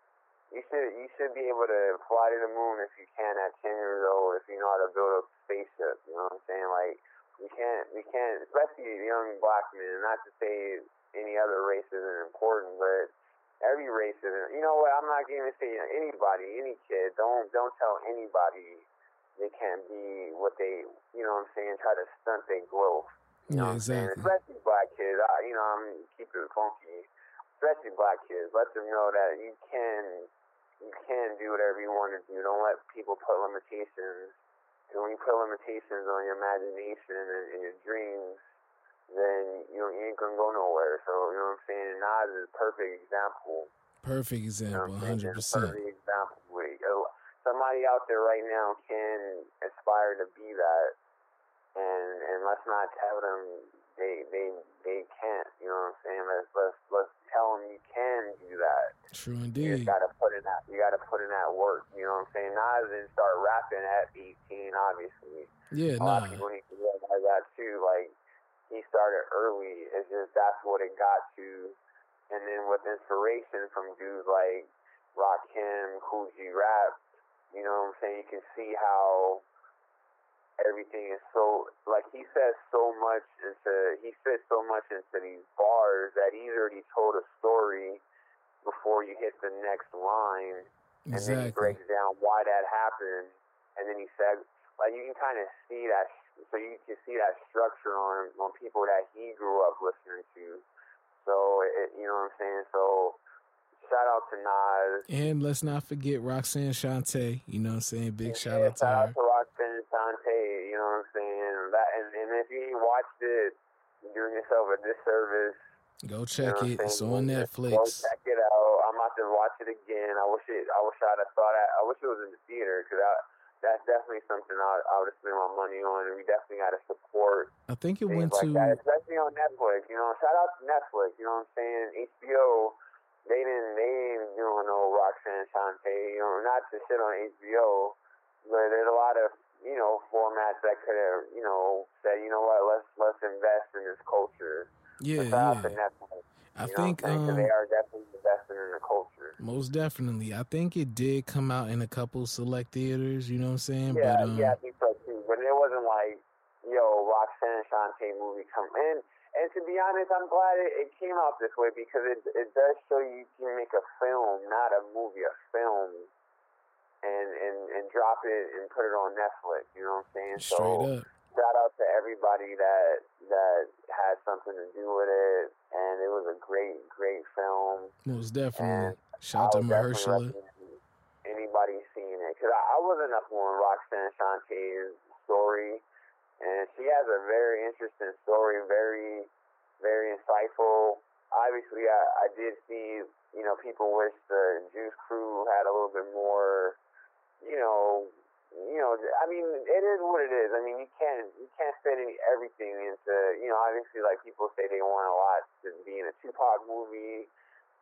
You should, you should be able to fly to the moon if you can at 10 years old. If you know how to build a spaceship, you know what I'm saying? Like, we can't, we can't, especially young black men. Not to say any other race isn't important, but every race isn't. You know what? I'm not going to say anybody, any kid. Don't don't tell anybody they can't be what they. You know what I'm saying? Try to stunt their growth. You know what I'm saying? exactly. Especially black kids. I, you know, I'm keep it funky. Especially black kids. Let them know that you can, you can do whatever you want to do. Don't let people put limitations. And when you put limitations on your imagination and, and your dreams, then you, know, you ain't gonna go nowhere. So you know what I'm saying? Nas is a perfect example. Perfect example, what I'm saying? hundred It's a percent. Perfect example. Somebody out there right now can aspire to be that, and and let's not tell them they they they can't. You know what I'm saying? Let's let's let's tell them you can do that. True indeed. You gotta put in that. You gotta put in that work. You know what I'm saying? Nas didn't start rapping at 18, obviously. Yeah, A lot nah. of people need to realize that too. Like he started early. It's just that's what it got to. And then with inspiration from dudes like Rakim, Kool G Rap, you know what I'm saying? You can see how everything is so like he says so much into he fits so much into these bars that he's already told a story before you hit the next line and then he Exactly. breaks down why that happened, and then he said, like you can kind of see that, so you can see that structure on on people that he grew up listening to. So it, you know what I'm saying. So shout out to Nas. And let's not forget Roxanne Shante. You know what I'm saying? Big shout Yeah, out to shout her. out to Roxanne Shante. You know what I'm saying. That and, and if you ain't watched it, you're doing yourself a disservice. Go You check know it. It's on Just Go Netflix. check it out. I'm about to watch it again. I wish it. I wish I'd have saw that. I wish it was in the theater because that's definitely something I, I would have spent my money on, and we definitely got to support I think it went like to that, especially on Netflix. You know, shout out to Netflix. You know what I'm saying? HBO. They didn't. They ain't doing no Roxanne Shante. You know, not to sit on HBO, but there's a lot of you know formats that could have you know said you know what let's let's invest in this culture. yeah, yeah. Netflix. I know think what I'm saying? 'Cause um they are definitely investing in the culture. most definitely. I think it did come out in a couple select theaters. You know what I'm saying? Yeah, but um, yeah, I think so too. But it wasn't like, yo, Roxanne Shante movie come in. And to be honest, I'm glad it, it came out this way because it it does show you can make a film, not a movie, a film, and and and drop it and put it on Netflix. You know what I'm saying? straight so up. shout out to everybody that that had something to do with it, and it was a great, great film. Most definitely. And Shout out to Mahershala. Anybody seeing it? Because I, I wasn't up on Roxanne Shante's story, and she has a very interesting story, very, very insightful. Obviously, I, I did see, you know, people wish the Juice Crew had a little bit more, you know, you know. I mean, it is what it is. I mean, you can't you can't fit any, everything into, you know. Obviously, like people say they want a lot to be in a Tupac movie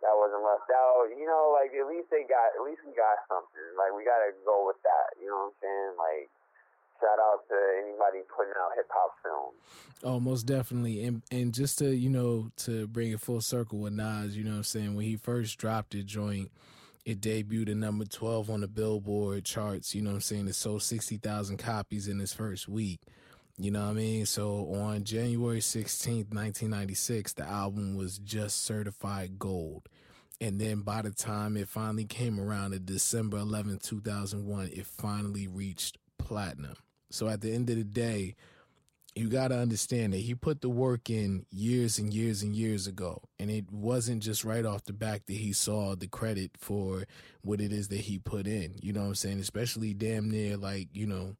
that wasn't left out. You know, like at least they got at least we got something. Like we gotta go with that. You know what I'm saying? Like shout out to anybody putting out hip hop films. Oh, most definitely. And and just to, you know, to bring it full circle with Nas, you know what I'm saying? When he first dropped the joint, it debuted at number 12 on the Billboard charts, you know what I'm saying? It sold 60,000 copies in its first week. You know what I mean? So on January 16th, 1996, the album was just certified gold. and then by the time it finally came around to December 11, 2001, it finally reached platinum. So at the end of the day, you got to understand that he put the work in years and years and years ago. And it wasn't just right off the back that he saw the credit for what it is that he put in. You know what I'm saying? Especially damn near like, you know,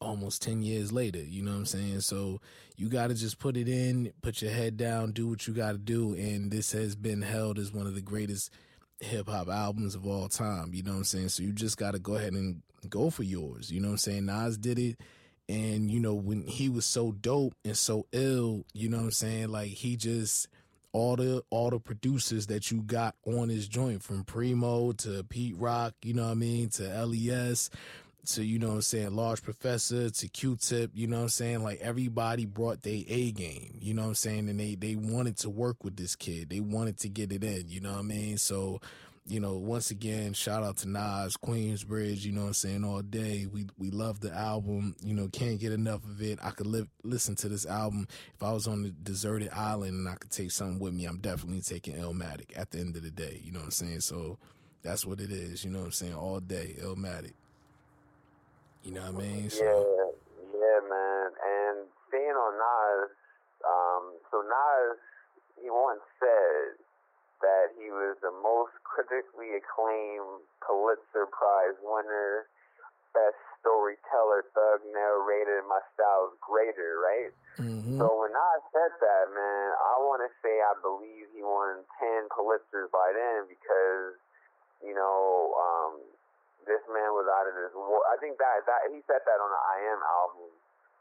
almost 10 years later. You know what I'm saying? So you got to just put it in, put your head down, do what you got to do. And this has been held as one of the greatest hip hop albums of all time. You know what I'm saying? So you just got to go ahead and go for yours. You know what I'm saying? Nas did it. And, you know, when he was so dope and so ill, you know what I'm saying? Like he just all the all the producers that you got on his joint from Primo to Pete Rock, you know what I mean, to LES, to you know I'm saying, Large Professor to Q-Tip, you know what I'm saying? Like everybody brought their A game, you know what I'm saying? And they they wanted to work with this kid. They wanted to get it in, you know what I mean? So you know, once again, shout out to Nas, Queensbridge, you know what I'm saying, all day. We we love the album, you know, can't get enough of it. I could live, listen to this album if I was on a deserted island and I could take something with me, I'm definitely taking Illmatic at the end of the day, you know what I'm saying? So that's what it is, you know what I'm saying, all day, Illmatic. You know what I mean? So, yeah, yeah, man. And staying on Nas, um, so Nas, he once said that he was the most critically acclaimed Pulitzer Prize winner, best storyteller, thug narrator, my style's greater, right? Mm-hmm. So when I said that, man, I want to say I believe he won 10 Pulitzers by then because, you know, um, this man was out of this his. I think that that he said that on the I Am album.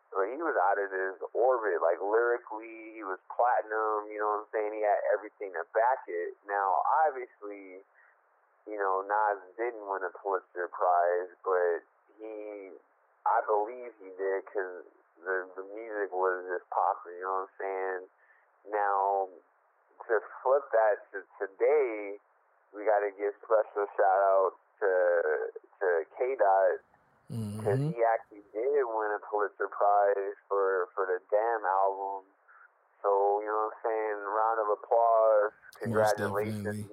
But he was out of his orbit. Like lyrically, he was platinum. You know what I'm saying? He had everything to back it. Now, obviously, you know Nas didn't win a Pulitzer Prize, but he, I believe he did because the the music was just popular. You know what I'm saying? Now, to flip that to today, we got to give special shout out to to K Dot because mm-hmm. he actually did win a Pulitzer Prize for for the Damn album. So you know what I'm saying? Round of applause, congratulations.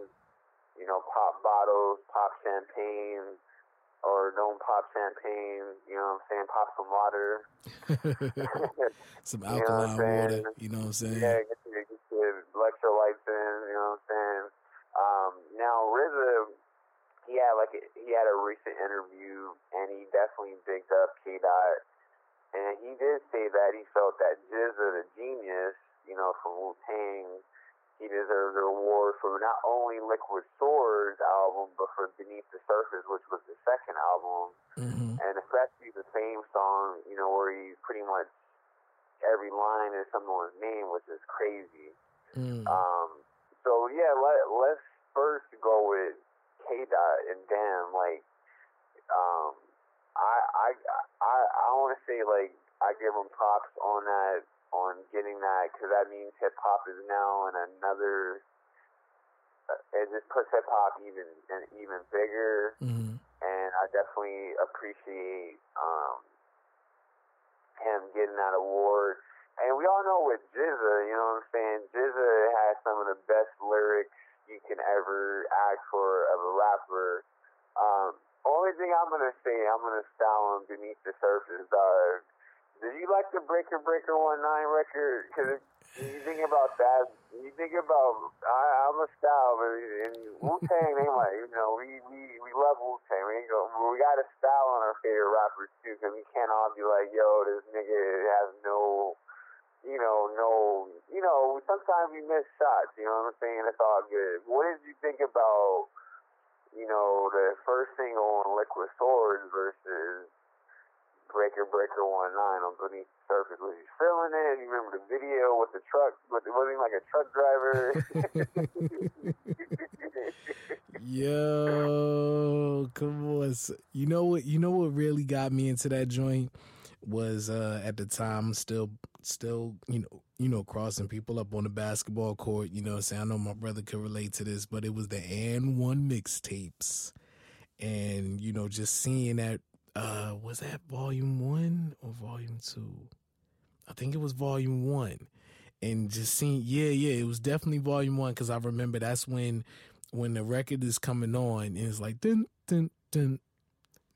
You know, pop bottles, pop champagne, or don't pop champagne. You know what I'm saying? Pop some water. (laughs) some alkaline (laughs) you know water. You know what I'm saying? Yeah, get your, get your electrolytes in. You know what I'm saying? Um, now RZA he had like a, he had a recent interview and he definitely bigged up K Dot, and he did say that he felt that GZA the genius, you know, from Wu Tang, he deserved the award for not only Liquid Swords album but for Beneath the Surface, which was the second album, mm-hmm. and especially the same song, you know, where he pretty much every line is someone's name, which is crazy. Mm. Um, so yeah, let let's first go with K Dot and Damn, like, um, I I I I want to say like I give him props on that on getting that because that means hip hop is now in another. Uh, it just puts hip hop even even bigger, mm-hmm. and I definitely appreciate um, him getting that award. And we all know with GZA, you know what I'm saying? GZA has some of the best lyrics you can ever ask for of a rapper. Um, only thing I'm gonna say, I'm gonna style him beneath the surface, dog. Did you like the Breaker Breaker One Nine record? Because you think about that, you think about I, I'm a style, but in Wu Tang, they like you know we we we love Wu Tang. We go, we got a style on our favorite rappers too, because we can't all be like, yo, this nigga has no you know, no, you know, sometimes we miss shots, you know what I'm saying? It's all good. What did you think about, you know, the first single on Liquid Swords versus Breaker Breaker One Nine on Beneath the Surface? Was you feeling it? You remember the video with the truck? Was it wasn't like a truck driver? (laughs) (laughs) Yo, come on. You know what? You know what really got me into that joint was uh at the time still still, you know, you know, crossing people up on the basketball court. You know, saying I know my brother could relate to this, but it was the AND1 mixtapes, and you know, just seeing that. Uh, was that volume one or volume two? I think it was volume one. and just seeing yeah yeah it was definitely volume one because I remember that's when when the record is coming on and it's like dun dun dun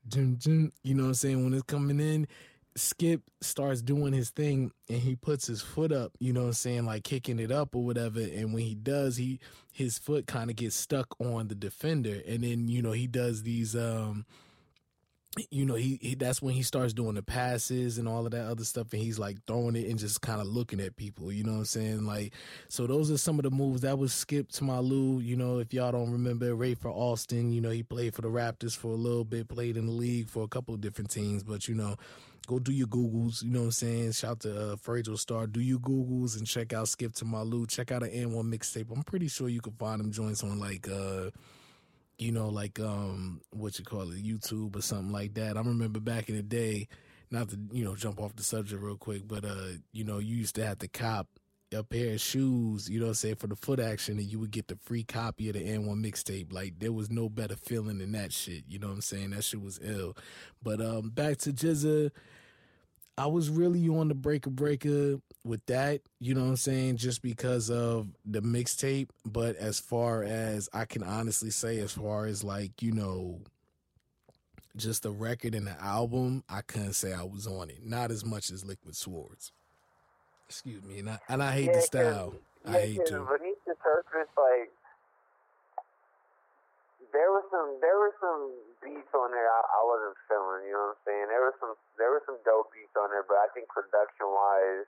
dun dun you know what I'm saying when it's coming in Skip starts doing his thing and he puts his foot up, you know what I'm saying, like kicking it up or whatever. And when he does, he his foot kind of gets stuck on the defender. And then, you know, he does these um you know, he, he that's when he starts doing the passes and all of that other stuff and he's like throwing it and just kind of looking at people, you know what I'm saying? Like so those are some of the moves that was Skip to My Lou, you know, if y'all don't remember Rafer Alston, you know, he played for the Raptors for a little bit, played in the league for a couple of different teams, but you know, go do your Googles. You know what I'm saying? Shout to uh, Fragile Star. Do your Googles and check out Skip to My Lou. Check out an AND1 mixtape. I'm pretty sure you can find them joints on like, uh, you know, like um, what you call it, YouTube or something like that. I remember back in the day, not to you know jump off the subject real quick, but uh, you know, you used to have to cop a pair of shoes, you know what I'm saying, for the foot action, and you would get the free copy of the AND1 mixtape. Like, there was no better feeling than that shit. You know what I'm saying? That shit was ill. But um, back to GZA. I was really on the breaker breaker with that, you know what I'm saying, just because of the mixtape. But as far as I can honestly say, as far as like, you know, just the record and the album, I couldn't say I was on it. Not as much as Liquid Swords. Excuse me. And I, and I hate yeah, the style. I hate to. Beneath the surface, like, there was some there was some beats on there I, I wasn't feeling. You know what I'm saying? There was some there was some dope beats on there, but I think production wise,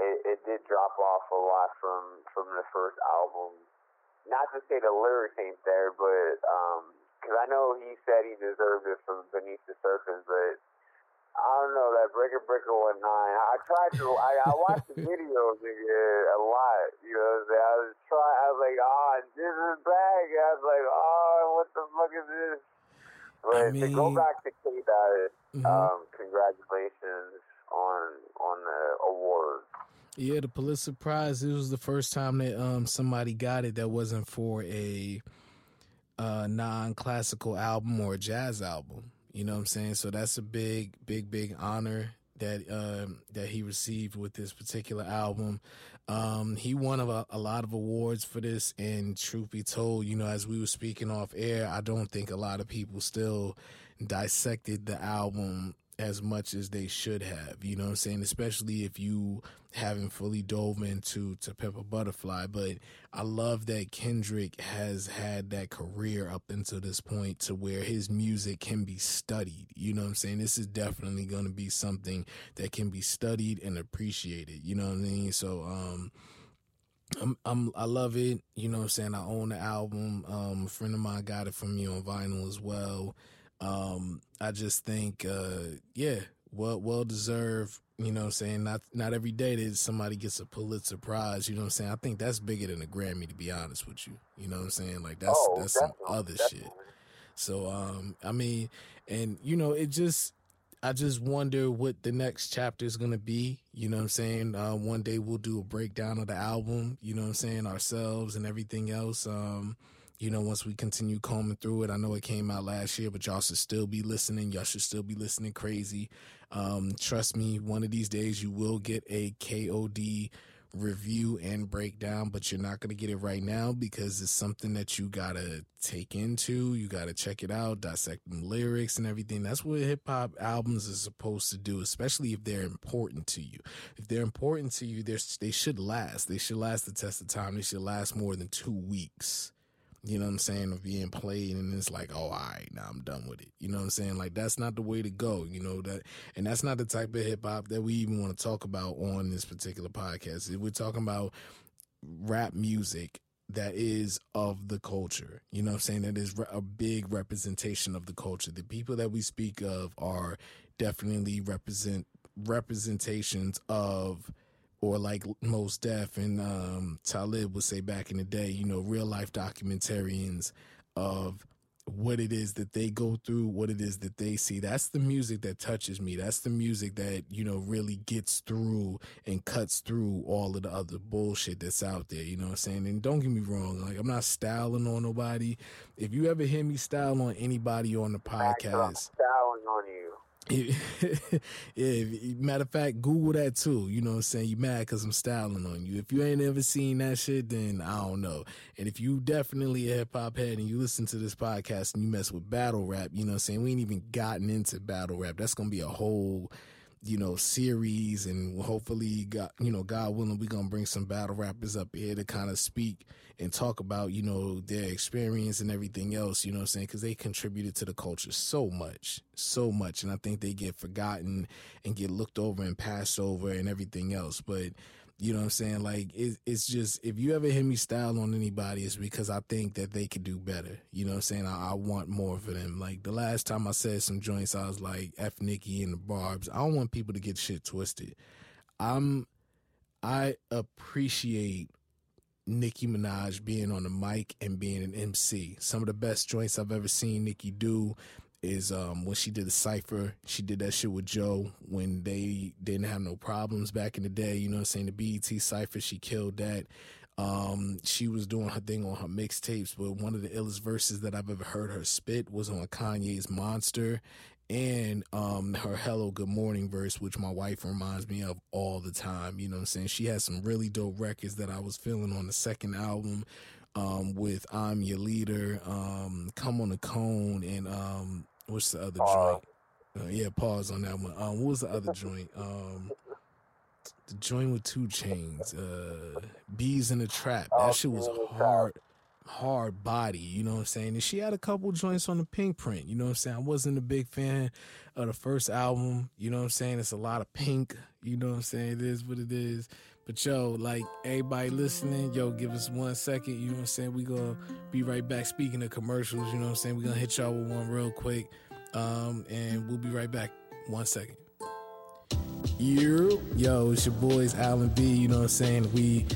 it, it did drop off a lot from from the first album. Not to say the lyrics ain't there, but um, I know he said he deserved it from Beneath the Surface, but I don't know that Breaker Breaker one nine. I tried to. I, I watched the (laughs) videos nigga, a lot. You know, what I'm saying? I was trying. I was like, oh, this is bad. I was like, oh, what the fuck is this? But I mean, to go back to K Dot, mm-hmm. um, congratulations on on the award. Yeah, the Pulitzer Prize. It was the first time that um somebody got it that wasn't for a uh, non-classical album or a jazz album. You know what I'm saying? So that's a big, big, big honor that um, that he received with this particular album. Um, he won a, a, lot of awards for this, and truth be told, you know, as we were speaking off air, I don't think a lot of people still dissected the album as much as they should have. You know what I'm saying? Especially if you haven't fully dove into to a Butterfly. But I love that Kendrick has had that career up until this point to where his music can be studied. You know what I'm saying? This is definitely going to be something that can be studied and appreciated. You know what I mean? So, um, I'm, I'm, I love it. You know what I'm saying? I own the album. Um, a friend of mine got it from me on vinyl as well. Um, I just think, uh, yeah, well, well deserved. You know what I'm saying? Not, not every day that somebody gets a Pulitzer Prize. You know what I'm saying? I think that's bigger than a Grammy, to be honest with you. You know what I'm saying? Like that's, oh, that's some other definitely. shit. So, um, I mean, and you know, it just, I just wonder what the next chapter is to be. You know what I'm saying? Uh, one day we'll do a breakdown of the album, you know what I'm saying, ourselves and everything else. Um, you know, once we continue combing through it, I know it came out last year, but y'all should still be listening. Y'all should still be listening crazy. Um, trust me, one of these days you will get a KOD review and breakdown, but you're not going to get it right now because it's something that you got to take into. You got to check it out, dissect the lyrics and everything. That's what hip hop albums are supposed to do, especially if they're important to you. If they're important to you, they should last. They should last the test of time. They should last more than two weeks you know what I'm saying, of being played and it's like, oh, all right, now I'm done with it. You know what I'm saying? Like that's not the way to go, you know, that and that's not the type of hip hop that we even want to talk about on this particular podcast. We're talking about rap music that is of the culture. You know what I'm saying? That is a big representation of the culture. The people that we speak of are definitely represent representations of or like Mos Def and um, Talib would say back in the day, you know, real life documentarians of what it is that they go through, what it is that they see. That's the music that touches me. That's the music that, you know, really gets through and cuts through all of the other bullshit that's out there. You know what I'm saying? And don't get me wrong, like I'm not styling on nobody. If you ever hear me style on anybody on the podcast, styling on you. (laughs) yeah, matter of fact, Google that too. You know what I'm saying? You mad because I'm styling on you. If you ain't ever seen that shit, then I don't know. And if you definitely a hip hop head and you listen to this podcast and you mess with battle rap, you know what I'm saying? We ain't even gotten into battle rap. That's going to be a whole you know, series and hopefully God, you know, God willing, we're going to bring some battle rappers up here to kind of speak and talk about, you know, their experience and everything else, you know what I'm saying? Cause they contributed to the culture so much, so much. And I think they get forgotten and get looked over and passed over and everything else. But, you know what I'm saying? Like it, it's just if you ever hear me style on anybody, it's because I think that they could do better. You know what I'm saying? I, I want more for them. Like the last time I said some joints, I was like F Nicki and the Barbs. I don't want people to get shit twisted. I'm I appreciate Nicki Minaj being on the mic and being an MC. Some of the best joints I've ever seen Nicki do is um, when she did the cipher. She did that shit with Joe when they didn't have no problems back in the day. You know what I'm saying? The BET cipher, she killed that. Um, she was doing her thing on her mixtapes, but one of the illest verses that I've ever heard her spit was on Kanye's Monster and um, her Hello Good Morning verse, which my wife reminds me of all the time. You know what I'm saying? She has some really dope records that I was feeling on the second album um, with I'm Your Leader, um, Come on the Cone, and um, what's the other joint? Uh, yeah, pause on that one. Um, what was the other joint? Um, the joint with 2 Chainz, uh, Beez in the Trap. That shit was hard, hard body. You know what I'm saying? And she had a couple joints on the Pinkprint. You know what I'm saying? I wasn't a big fan of the first album. You know what I'm saying? It's a lot of pink. You know what I'm saying? It is what it is. But yo, like everybody listening, yo, give us one second. You know what I'm saying? We gonna be right back. Speaking of commercials, you know what I'm saying? we gonna hit y'all with one real quick. Um, and we'll be right back. One second. Yo, yo, it's your boys Alan B. You know what I'm saying? We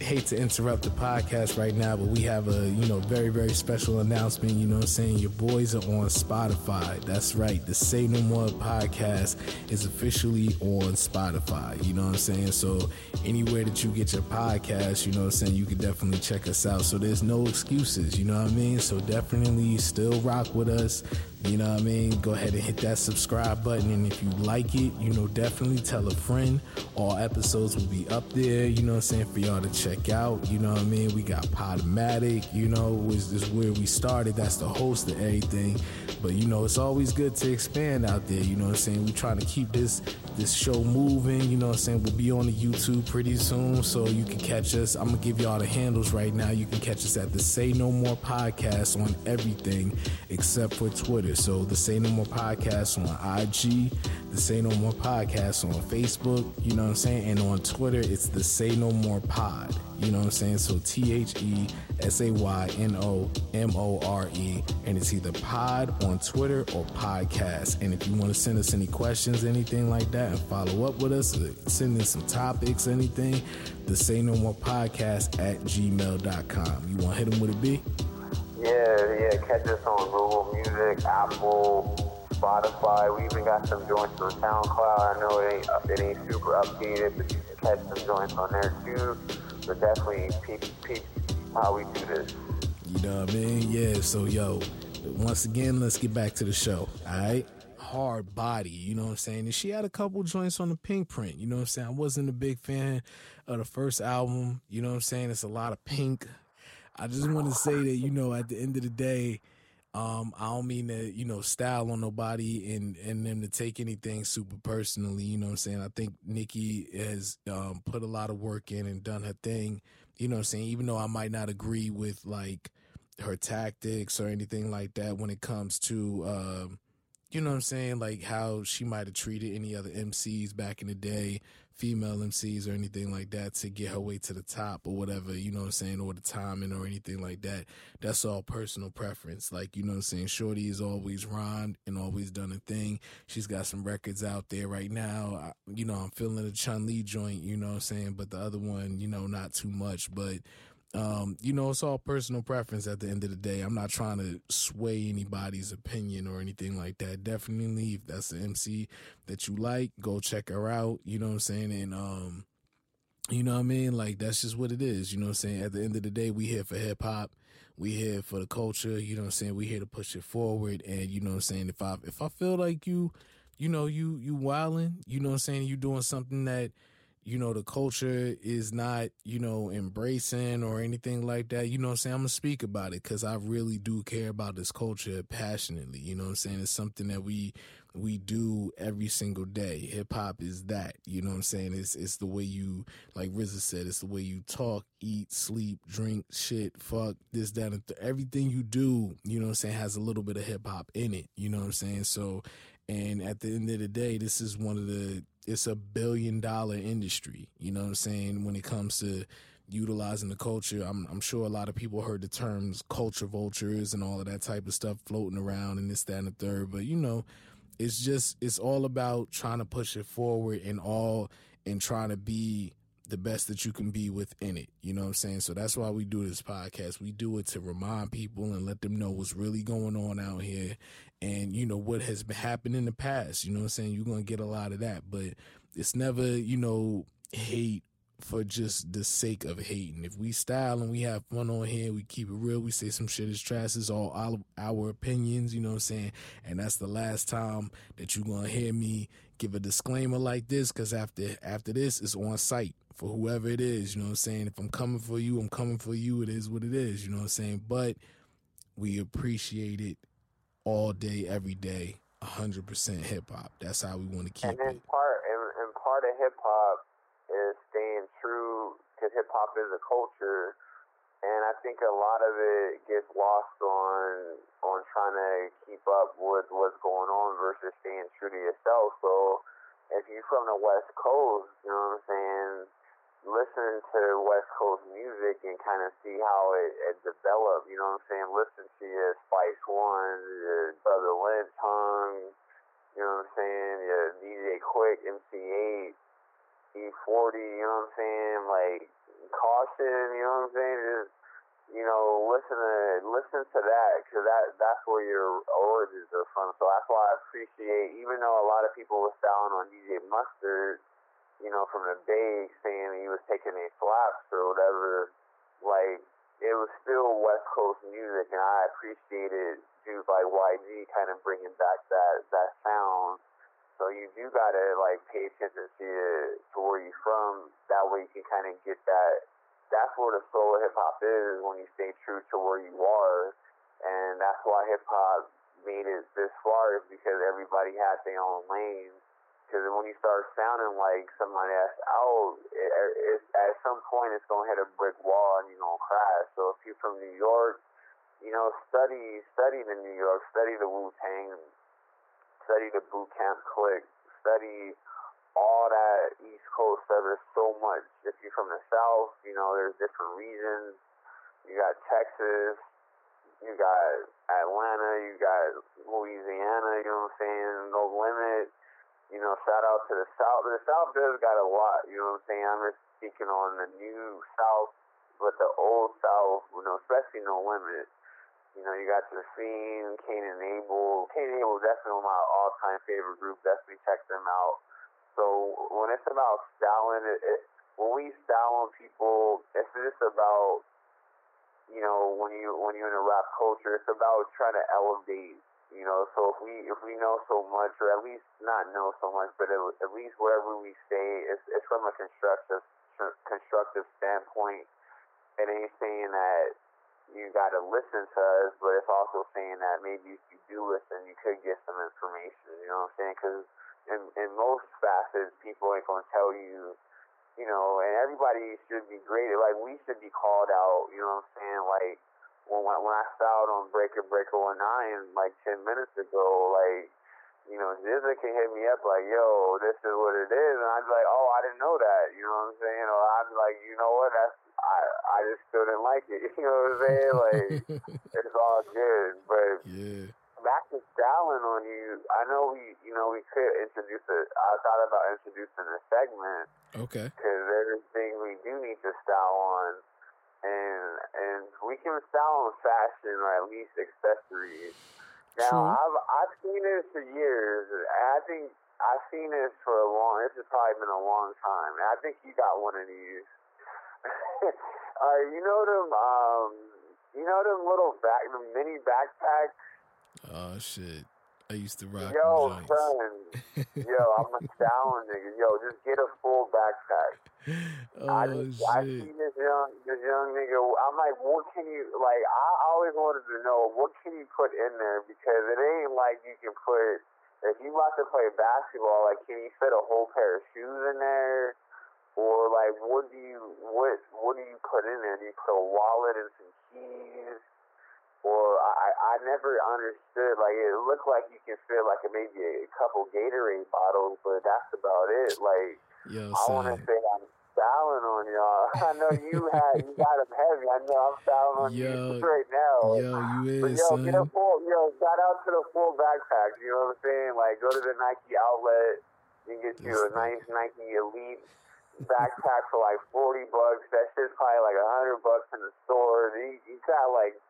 hate to interrupt the podcast right now, but we have a, you know, very, very special announcement. You know I'm saying? Your boys are on Spotify. That's right. The Say No More podcast is officially on Spotify. You know what I'm saying? So anywhere that you get your podcast, you know what I'm saying, you can definitely check us out. So there's no excuses, you know what I mean? So definitely still rock with us. You know what I mean? Go ahead and hit that subscribe button. And if you like it, you know, definitely tell a friend. All episodes will be up there, you know what I'm saying, for y'all to check out. You know what I mean? We got Podomatic, you know, was this where we started. That's the host of everything. But you know, it's always good to expand out there, you know what I'm saying? We're trying to keep this this show moving, you know what I'm saying? We'll be on the YouTube pretty soon, so you can catch us. I'm gonna give y'all the handles right now. You can catch us at the Say No More Podcast on everything except for Twitter. So the Say No More Podcast on IG, the Say No More Podcast on Facebook, you know what I'm saying? And on Twitter, it's the Say No More Pod. You know what I'm saying? So T H E S A Y N O M O R E. And it's either pod on Twitter or podcast. And if you want to send us any questions, anything like that, and follow up with us, uh, send in some topics, anything, the Say No More Podcast at gmail.com. You want to hit them with a B? Yeah, yeah. Catch us on Google Music, Apple, Spotify. We even got some joints on SoundCloud. I know it ain't, it ain't super updated, but you can catch some joints on there too. But definitely peep, peep how we do this. You know what I mean? Yeah. So, yo, once again, let's get back to the show. All right hard body, you know what I'm saying? And she had a couple joints on the Pinkprint, you know what I'm saying? I wasn't a big fan of the first album, you know what I'm saying? It's a lot of pink, I just want to say that you know at the end of the day, um, I don't mean to you know style on nobody and and them to take anything super personally. You know what I'm saying? I think Nicki has um, put a lot of work in and done her thing. You know what I'm saying? Even though I might not agree with like her tactics or anything like that when it comes to um, you know what I'm saying, like how she might have treated any other MCs back in the day female MCs or anything like that to get her way to the top or whatever, you know what I'm saying, or the timing or anything like that. That's all personal preference. Like, you know what I'm saying? Shorty has always rhymed and always done a thing. She's got some records out there right now. I, you know, I'm feeling the Chun Li joint, you know what I'm saying? But the other one, you know, not too much. But um, you know, it's all personal preference at the end of the day. I'm not trying to sway anybody's opinion or anything like that. Definitely, if that's the MC that you like, go check her out. You know what I'm saying? And, um, you know what I mean? Like, that's just what it is. You know what I'm saying? At the end of the day, we here for hip hop. We here for the culture. You know what I'm saying? We here to push it forward. And, you know what I'm saying? If I, if I feel like you, you know, you you wilding, you know what I'm saying, you doing something that you know the culture is not you know embracing or anything like that you know what i'm saying? I'm gonna speak about it because i really do care about this culture passionately you know what i'm saying? It's something that we we do every single day. Hip-hop is that you know what i'm saying? It's it's the way you like RZA said it's the way you talk eat sleep drink shit fuck this that and th- everything you do you know what i'm saying has a little bit of hip-hop in it you know what i'm saying? So and at the end of the day this is one of the it's a billion dollar industry. You know what I'm saying? When it comes to utilizing the culture, I'm, I'm sure a lot of people heard the terms culture vultures and all of that type of stuff floating around and this, that, and the third. But you know, it's just it's all about trying to push it forward and all and trying to be the best that you can be within it. You know what I'm saying? So that's why we do this podcast. We do it to remind people and let them know what's really going on out here and, you know, what has been happened in the past. You know what I'm saying? You're to get a lot of that, but it's never, you know, hate for just the sake of hating. If we style and we have fun on here, we keep it real, we say some shit is trash, it's all our, our opinions, you know what I'm saying? And that's the last time that you're to hear me give a disclaimer like this because after after this, it's on site for whoever it is. You know what I'm saying? If I'm coming for you, I'm coming for you. It is what it is. You know what I'm saying? But we appreciate it all day, every day. 100% hip hop. That's how we want to keep and it. Part, and, and part of hip hop is staying true because hip hop is a culture. And I think a lot of it gets lost on on trying to keep up with what's going on versus staying true to yourself. So if you're from the West Coast, you know what I'm saying, listen to West Coast music and kind of see how it, it developed. You know what I'm saying? Listen to your Spice One, your Brother Lynch Hung, you know what I'm saying? Your DJ Quik, MC Eiht, E40, you know what I'm saying? Like Caution, you know what I'm saying? Just you know, listen to listen to that because that that's where your origins are from. So that's why I appreciate, even though a lot of people were styling on DJ Mustard you know, from the Bay saying he was taking a slaps or whatever, like it was still West Coast music, and I appreciated dudes like YG kind of bringing back that that sound. So you do gotta like pay attention to to where you're from. That way you can kind of get that. That's where the soul of hip hop is when you stay true to where you are, and that's why hip hop made it this far is because everybody had their own lanes because when you start sounding like somebody else out, it, er, it, at some point it's going to hit a brick wall and you're going to crash. So if you're from New York, you know, study study the New York, study the Wu Tang, study the Boot Camp Click, study all that East Coast stuff. There's so much. If you're from the South, you know, there's different regions. You got Texas, you got Atlanta, you got Louisiana. You know what I'm saying? No limit you know, shout out to the South. The South does got a lot, you know what I'm saying? I'm just speaking on the new South, but the old South, you know, especially No Limit. You know, you got the Fiend, Kane and Abel. Kane and Abel definitely my all-time favorite group. Definitely check them out. So when it's about styling, it, it, when we style on people, it's just about, you know, when you when you're in a rap culture, it's about trying to elevate you know, so if we if we know so much, or at least not know so much, but at, at least wherever we stay, it's, it's from a constructive constructive standpoint. It ain't saying that you got to listen to us, but it's also saying that maybe if you do listen, you could get some information. You know what I'm saying? Because in in most facets, people ain't gonna tell you. You know, and everybody should be graded. Like we should be called out. You know what I'm saying? Like when when I styled on Breaker Breaker One Nine like ten minutes ago, like you know, GZA can hit me up like, yo, this is what it is, and I'd be like, oh, I didn't know that, you know what I'm saying? Or I'd be like, you know what, that's I I just still didn't like it, (laughs) you know what I'm saying? Like (laughs) it's all good, but yeah. Back to styling on you, I know we, you know, we could introduce it. I thought about introducing a segment. Okay. Because there's things we do need to style on and and we can style on fashion or at least accessories. Now True. I've I've seen this for years. I think I've seen this for a long. This has probably been a long time. And I think you got one of these. (laughs) All right, you know them. Um, you know them little back, the mini backpacks. Oh shit. I used to rock. Yo, son. Yo, I'm a styling nigga. Yo, just get a full backpack. Oh I, just, I see this young this young nigga. I'm like, what can you like? I always wanted to know what can you put in there because it ain't like you can put. If you about to play basketball, like, can you fit a whole pair of shoes in there? Or like, what do you what what do you put in there? Do you put a wallet and some keys? Or I I never understood. Like, it looked like you can fit like a, maybe a couple Gatorade bottles, but that's about it. Like. Yo, I want to say I'm styling on y'all. (laughs) I know you had you got them heavy. I know I'm styling on Yo, you right now. Yo, you but is yo, get a full yo. Shout out to the full backpacks. You know what I'm saying? Like go to the Nike outlet and get you a nice Nike Elite backpack for like forty bucks. That shit's probably like a hundred bucks in the store. You, you got like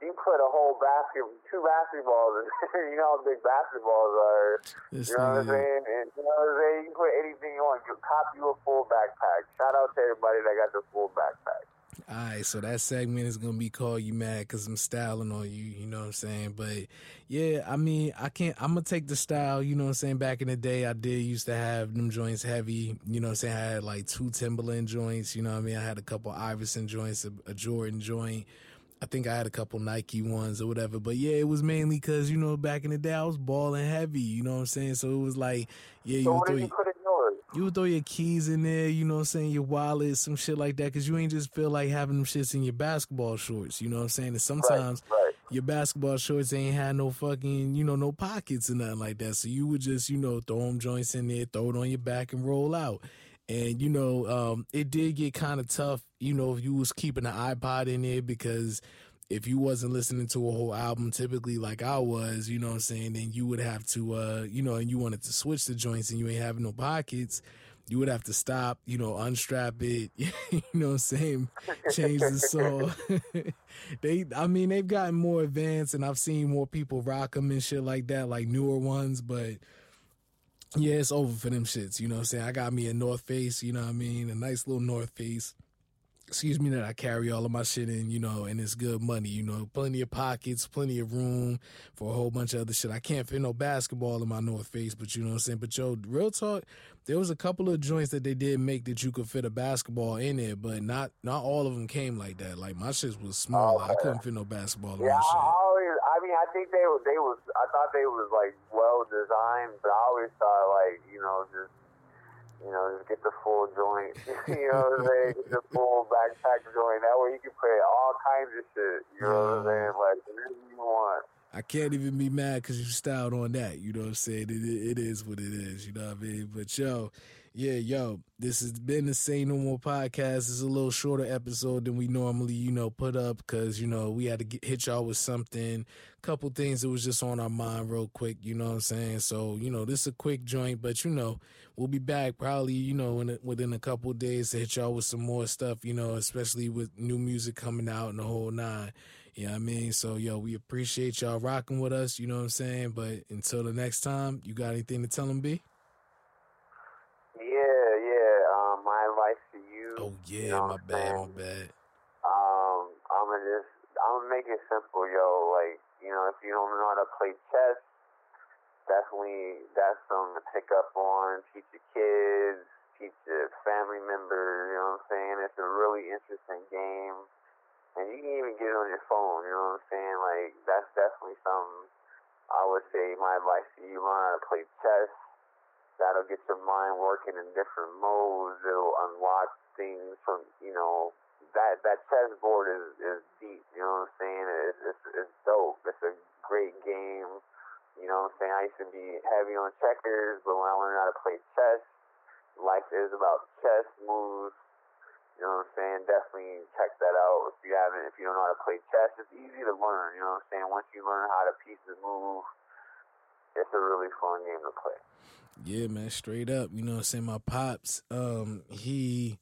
you put a whole basket, two basketballs. (laughs) You know how big basketballs are. This You know what I'm saying? And you know what I'm saying? You can put anything you want. You cop you a full backpack. Shout out to everybody that got the full backpack. All right, so that segment is gonna be called "You Mad" because I'm styling on you. You know what I'm saying? But yeah, I mean, I can't. I'm gonna take the style. You know what I'm saying? Back in the day, I did used to have them joints heavy. You know what I'm saying? I had like two Timberland joints. You know what I mean? I had a couple Iverson joints, a, a Jordan joint. I think I had a couple Nike ones or whatever. But yeah, it was mainly because you know back in the day I was balling heavy. You know what I'm saying? So it was like, yeah, you So would what throw your- you put in yours? you would throw your keys in there, you know what I'm saying, your wallet, some shit like that, because you ain't just feel like having them shits in your basketball shorts, you know what I'm saying? And sometimes right, right. your basketball shorts ain't had no fucking, you know, no pockets or nothing like that. So you would just, you know, throw them joints in there, throw it on your back and roll out. And, you know, um, it did get kind of tough, you know, if you was keeping an iPod in there because if you wasn't listening to a whole album typically like I was, you know what I'm saying, then you would have to uh, you know, and you wanted to switch the joints and you ain't having no pockets, you would have to stop, you know, unstrap it, (laughs) you know what I'm saying, change the saw. (laughs) they I mean, they've gotten more advanced and I've seen more people rock them and shit like that, like newer ones, but yeah, it's over for them shits, you know what I'm saying? I got me a North Face, you know what I mean, a nice little North Face excuse me, that I carry all of my shit in, you know, and it's good money, you know, plenty of pockets, plenty of room for a whole bunch of other shit. I can't fit no basketball in my North Face, but you know what I'm saying? But yo, real talk, there was a couple of joints that they did make that you could fit a basketball in it, but not not all of them came like that. Like my shit was small. Oh, I couldn't fit no basketball in my shit. I mean, I think they were. They was. I thought they was like well designed, but I always thought like you know just. You know, just get the full joint. (laughs) you know what I'm saying? Get the full backpack joint. That way you can put all kinds of shit. You know what I'm saying? Like whatever you want. I can't even be mad because you styled on that. You know what I'm saying? It, it, it is what it is. You know what I mean? But yo, yeah, yo, this has been the Say No More podcast. It's a little shorter episode than we normally, you know, put up because, you know, we had to get, hit y'all with something, couple things that was just on our mind real quick. You know what I'm saying? So, you know, this is a quick joint, but, you know, we'll be back probably, you know, in a, within a couple days to hit y'all with some more stuff, you know, especially with new music coming out and the whole nine. You know what I mean? So, yo, we appreciate y'all rocking with us. You know what I'm saying? But until the next time, you got anything to tell them, B? Yeah, yeah. Um, my advice you. Oh, you yeah, know my bad, my bad. Um, I'm gonna just, I'm gonna make it simple, yo. Like, you know, if you don't know how to play chess, definitely that's something to pick up on. Teach your kids, teach your family members. You know what I'm saying? It's a really interesting game, and you can even get it on your phone. You know what I'm saying? Like, that's definitely something. I would say my advice to you: learn how to play chess. That'll get your mind working in different modes. It'll unlock things from you know that that chessboard is is deep. You know what I'm saying? It's it's, it's dope. It's a great game. You know what I'm saying? I used to be heavy on checkers, but when I learned how to play chess, life is about chess moves. You know what I'm saying? Definitely check that out if you haven't. If you don't know how to play chess, it's easy to learn. You know what I'm saying? Once you learn how to pieces move, it's a really fun game to play. Yeah, man, straight up. You know what I'm saying? My pops, um, he,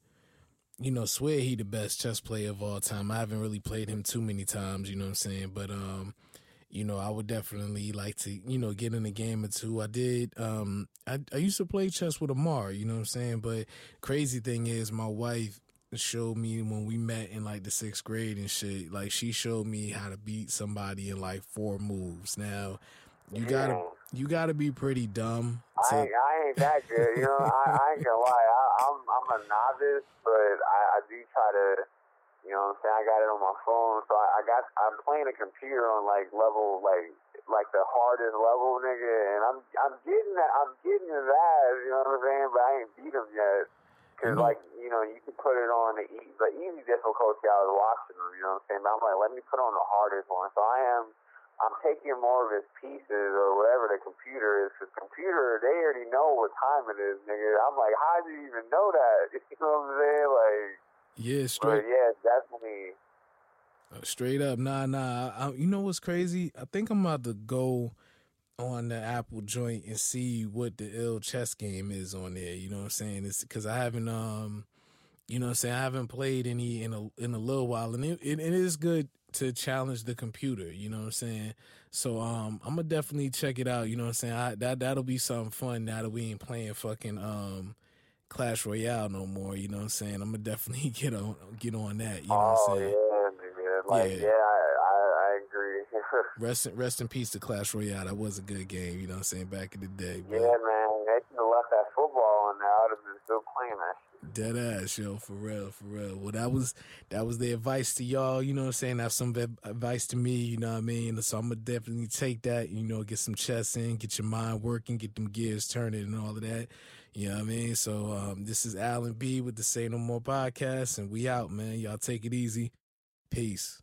you know, swear he the best chess player of all time. I haven't really played him too many times, you know what I'm saying? But um, you know, I would definitely like to, you know, get in a game or two. I did um I I used to play chess with Amar, you know what I'm saying? But crazy thing is my wife showed me when we met in like the sixth grade and shit, like she showed me how to beat somebody in like four moves. Now you gotta You got to be pretty dumb. I ain't, I ain't that good, you know. I, I ain't gonna lie. I, I'm I'm a novice, but I, I do try to, you know. what I'm saying I got it on my phone, so I, I got I'm playing a computer on like level like like the hardest level, nigga, and I'm I'm getting that I'm getting to that, you know what I'm saying? But I ain't beat him yet. because Mhm. like you know, you can put it on the easy, the easy difficulty. I was watching him, you know what I'm saying? But I'm like, let me put on the hardest one. So I am, I'm taking more of his pieces or whatever the computer is. Cause computer, they already know what time it is, nigga. I'm like, how do you even know that? (laughs) You know what I'm saying? Like, Yeah, straight. but yeah, definitely. uh, straight up. Nah, nah. I, you know what's crazy? I think I'm about to go on the Apple joint and see what the ill chess game is on there. You know what I'm saying? It's because I haven't um, you know what I'm saying. I haven't played any in a in a little while, and it, it, it is good to challenge the computer. You know what I'm saying? So um, I'm gonna definitely check it out. You know what I'm saying? I, that that'll be something fun now that we ain't playing fucking um. Clash Royale no more, you know what I'm saying? I'm gonna definitely (laughs) get on get on that, you know oh what I'm saying? yeah, nigga. Like, Yeah. yeah, I, I, I agree. (laughs) Rest in, rest in peace to Clash Royale. That was a good game, you know what I'm saying, back in the day. yeah, man. They should have left that have been still playing that shit. dead ass, yo, for real, for real. Well, that was that was the advice to y'all, you know what I'm saying? That's some advice to me, you know what I mean? So I'm gonna definitely take that, you know, get some chess in, get your mind working, get them gears turning and all of that. You know what I mean? So um, this is Alan B with the Say No More podcast, and we out, man. Y'all take it easy. Peace.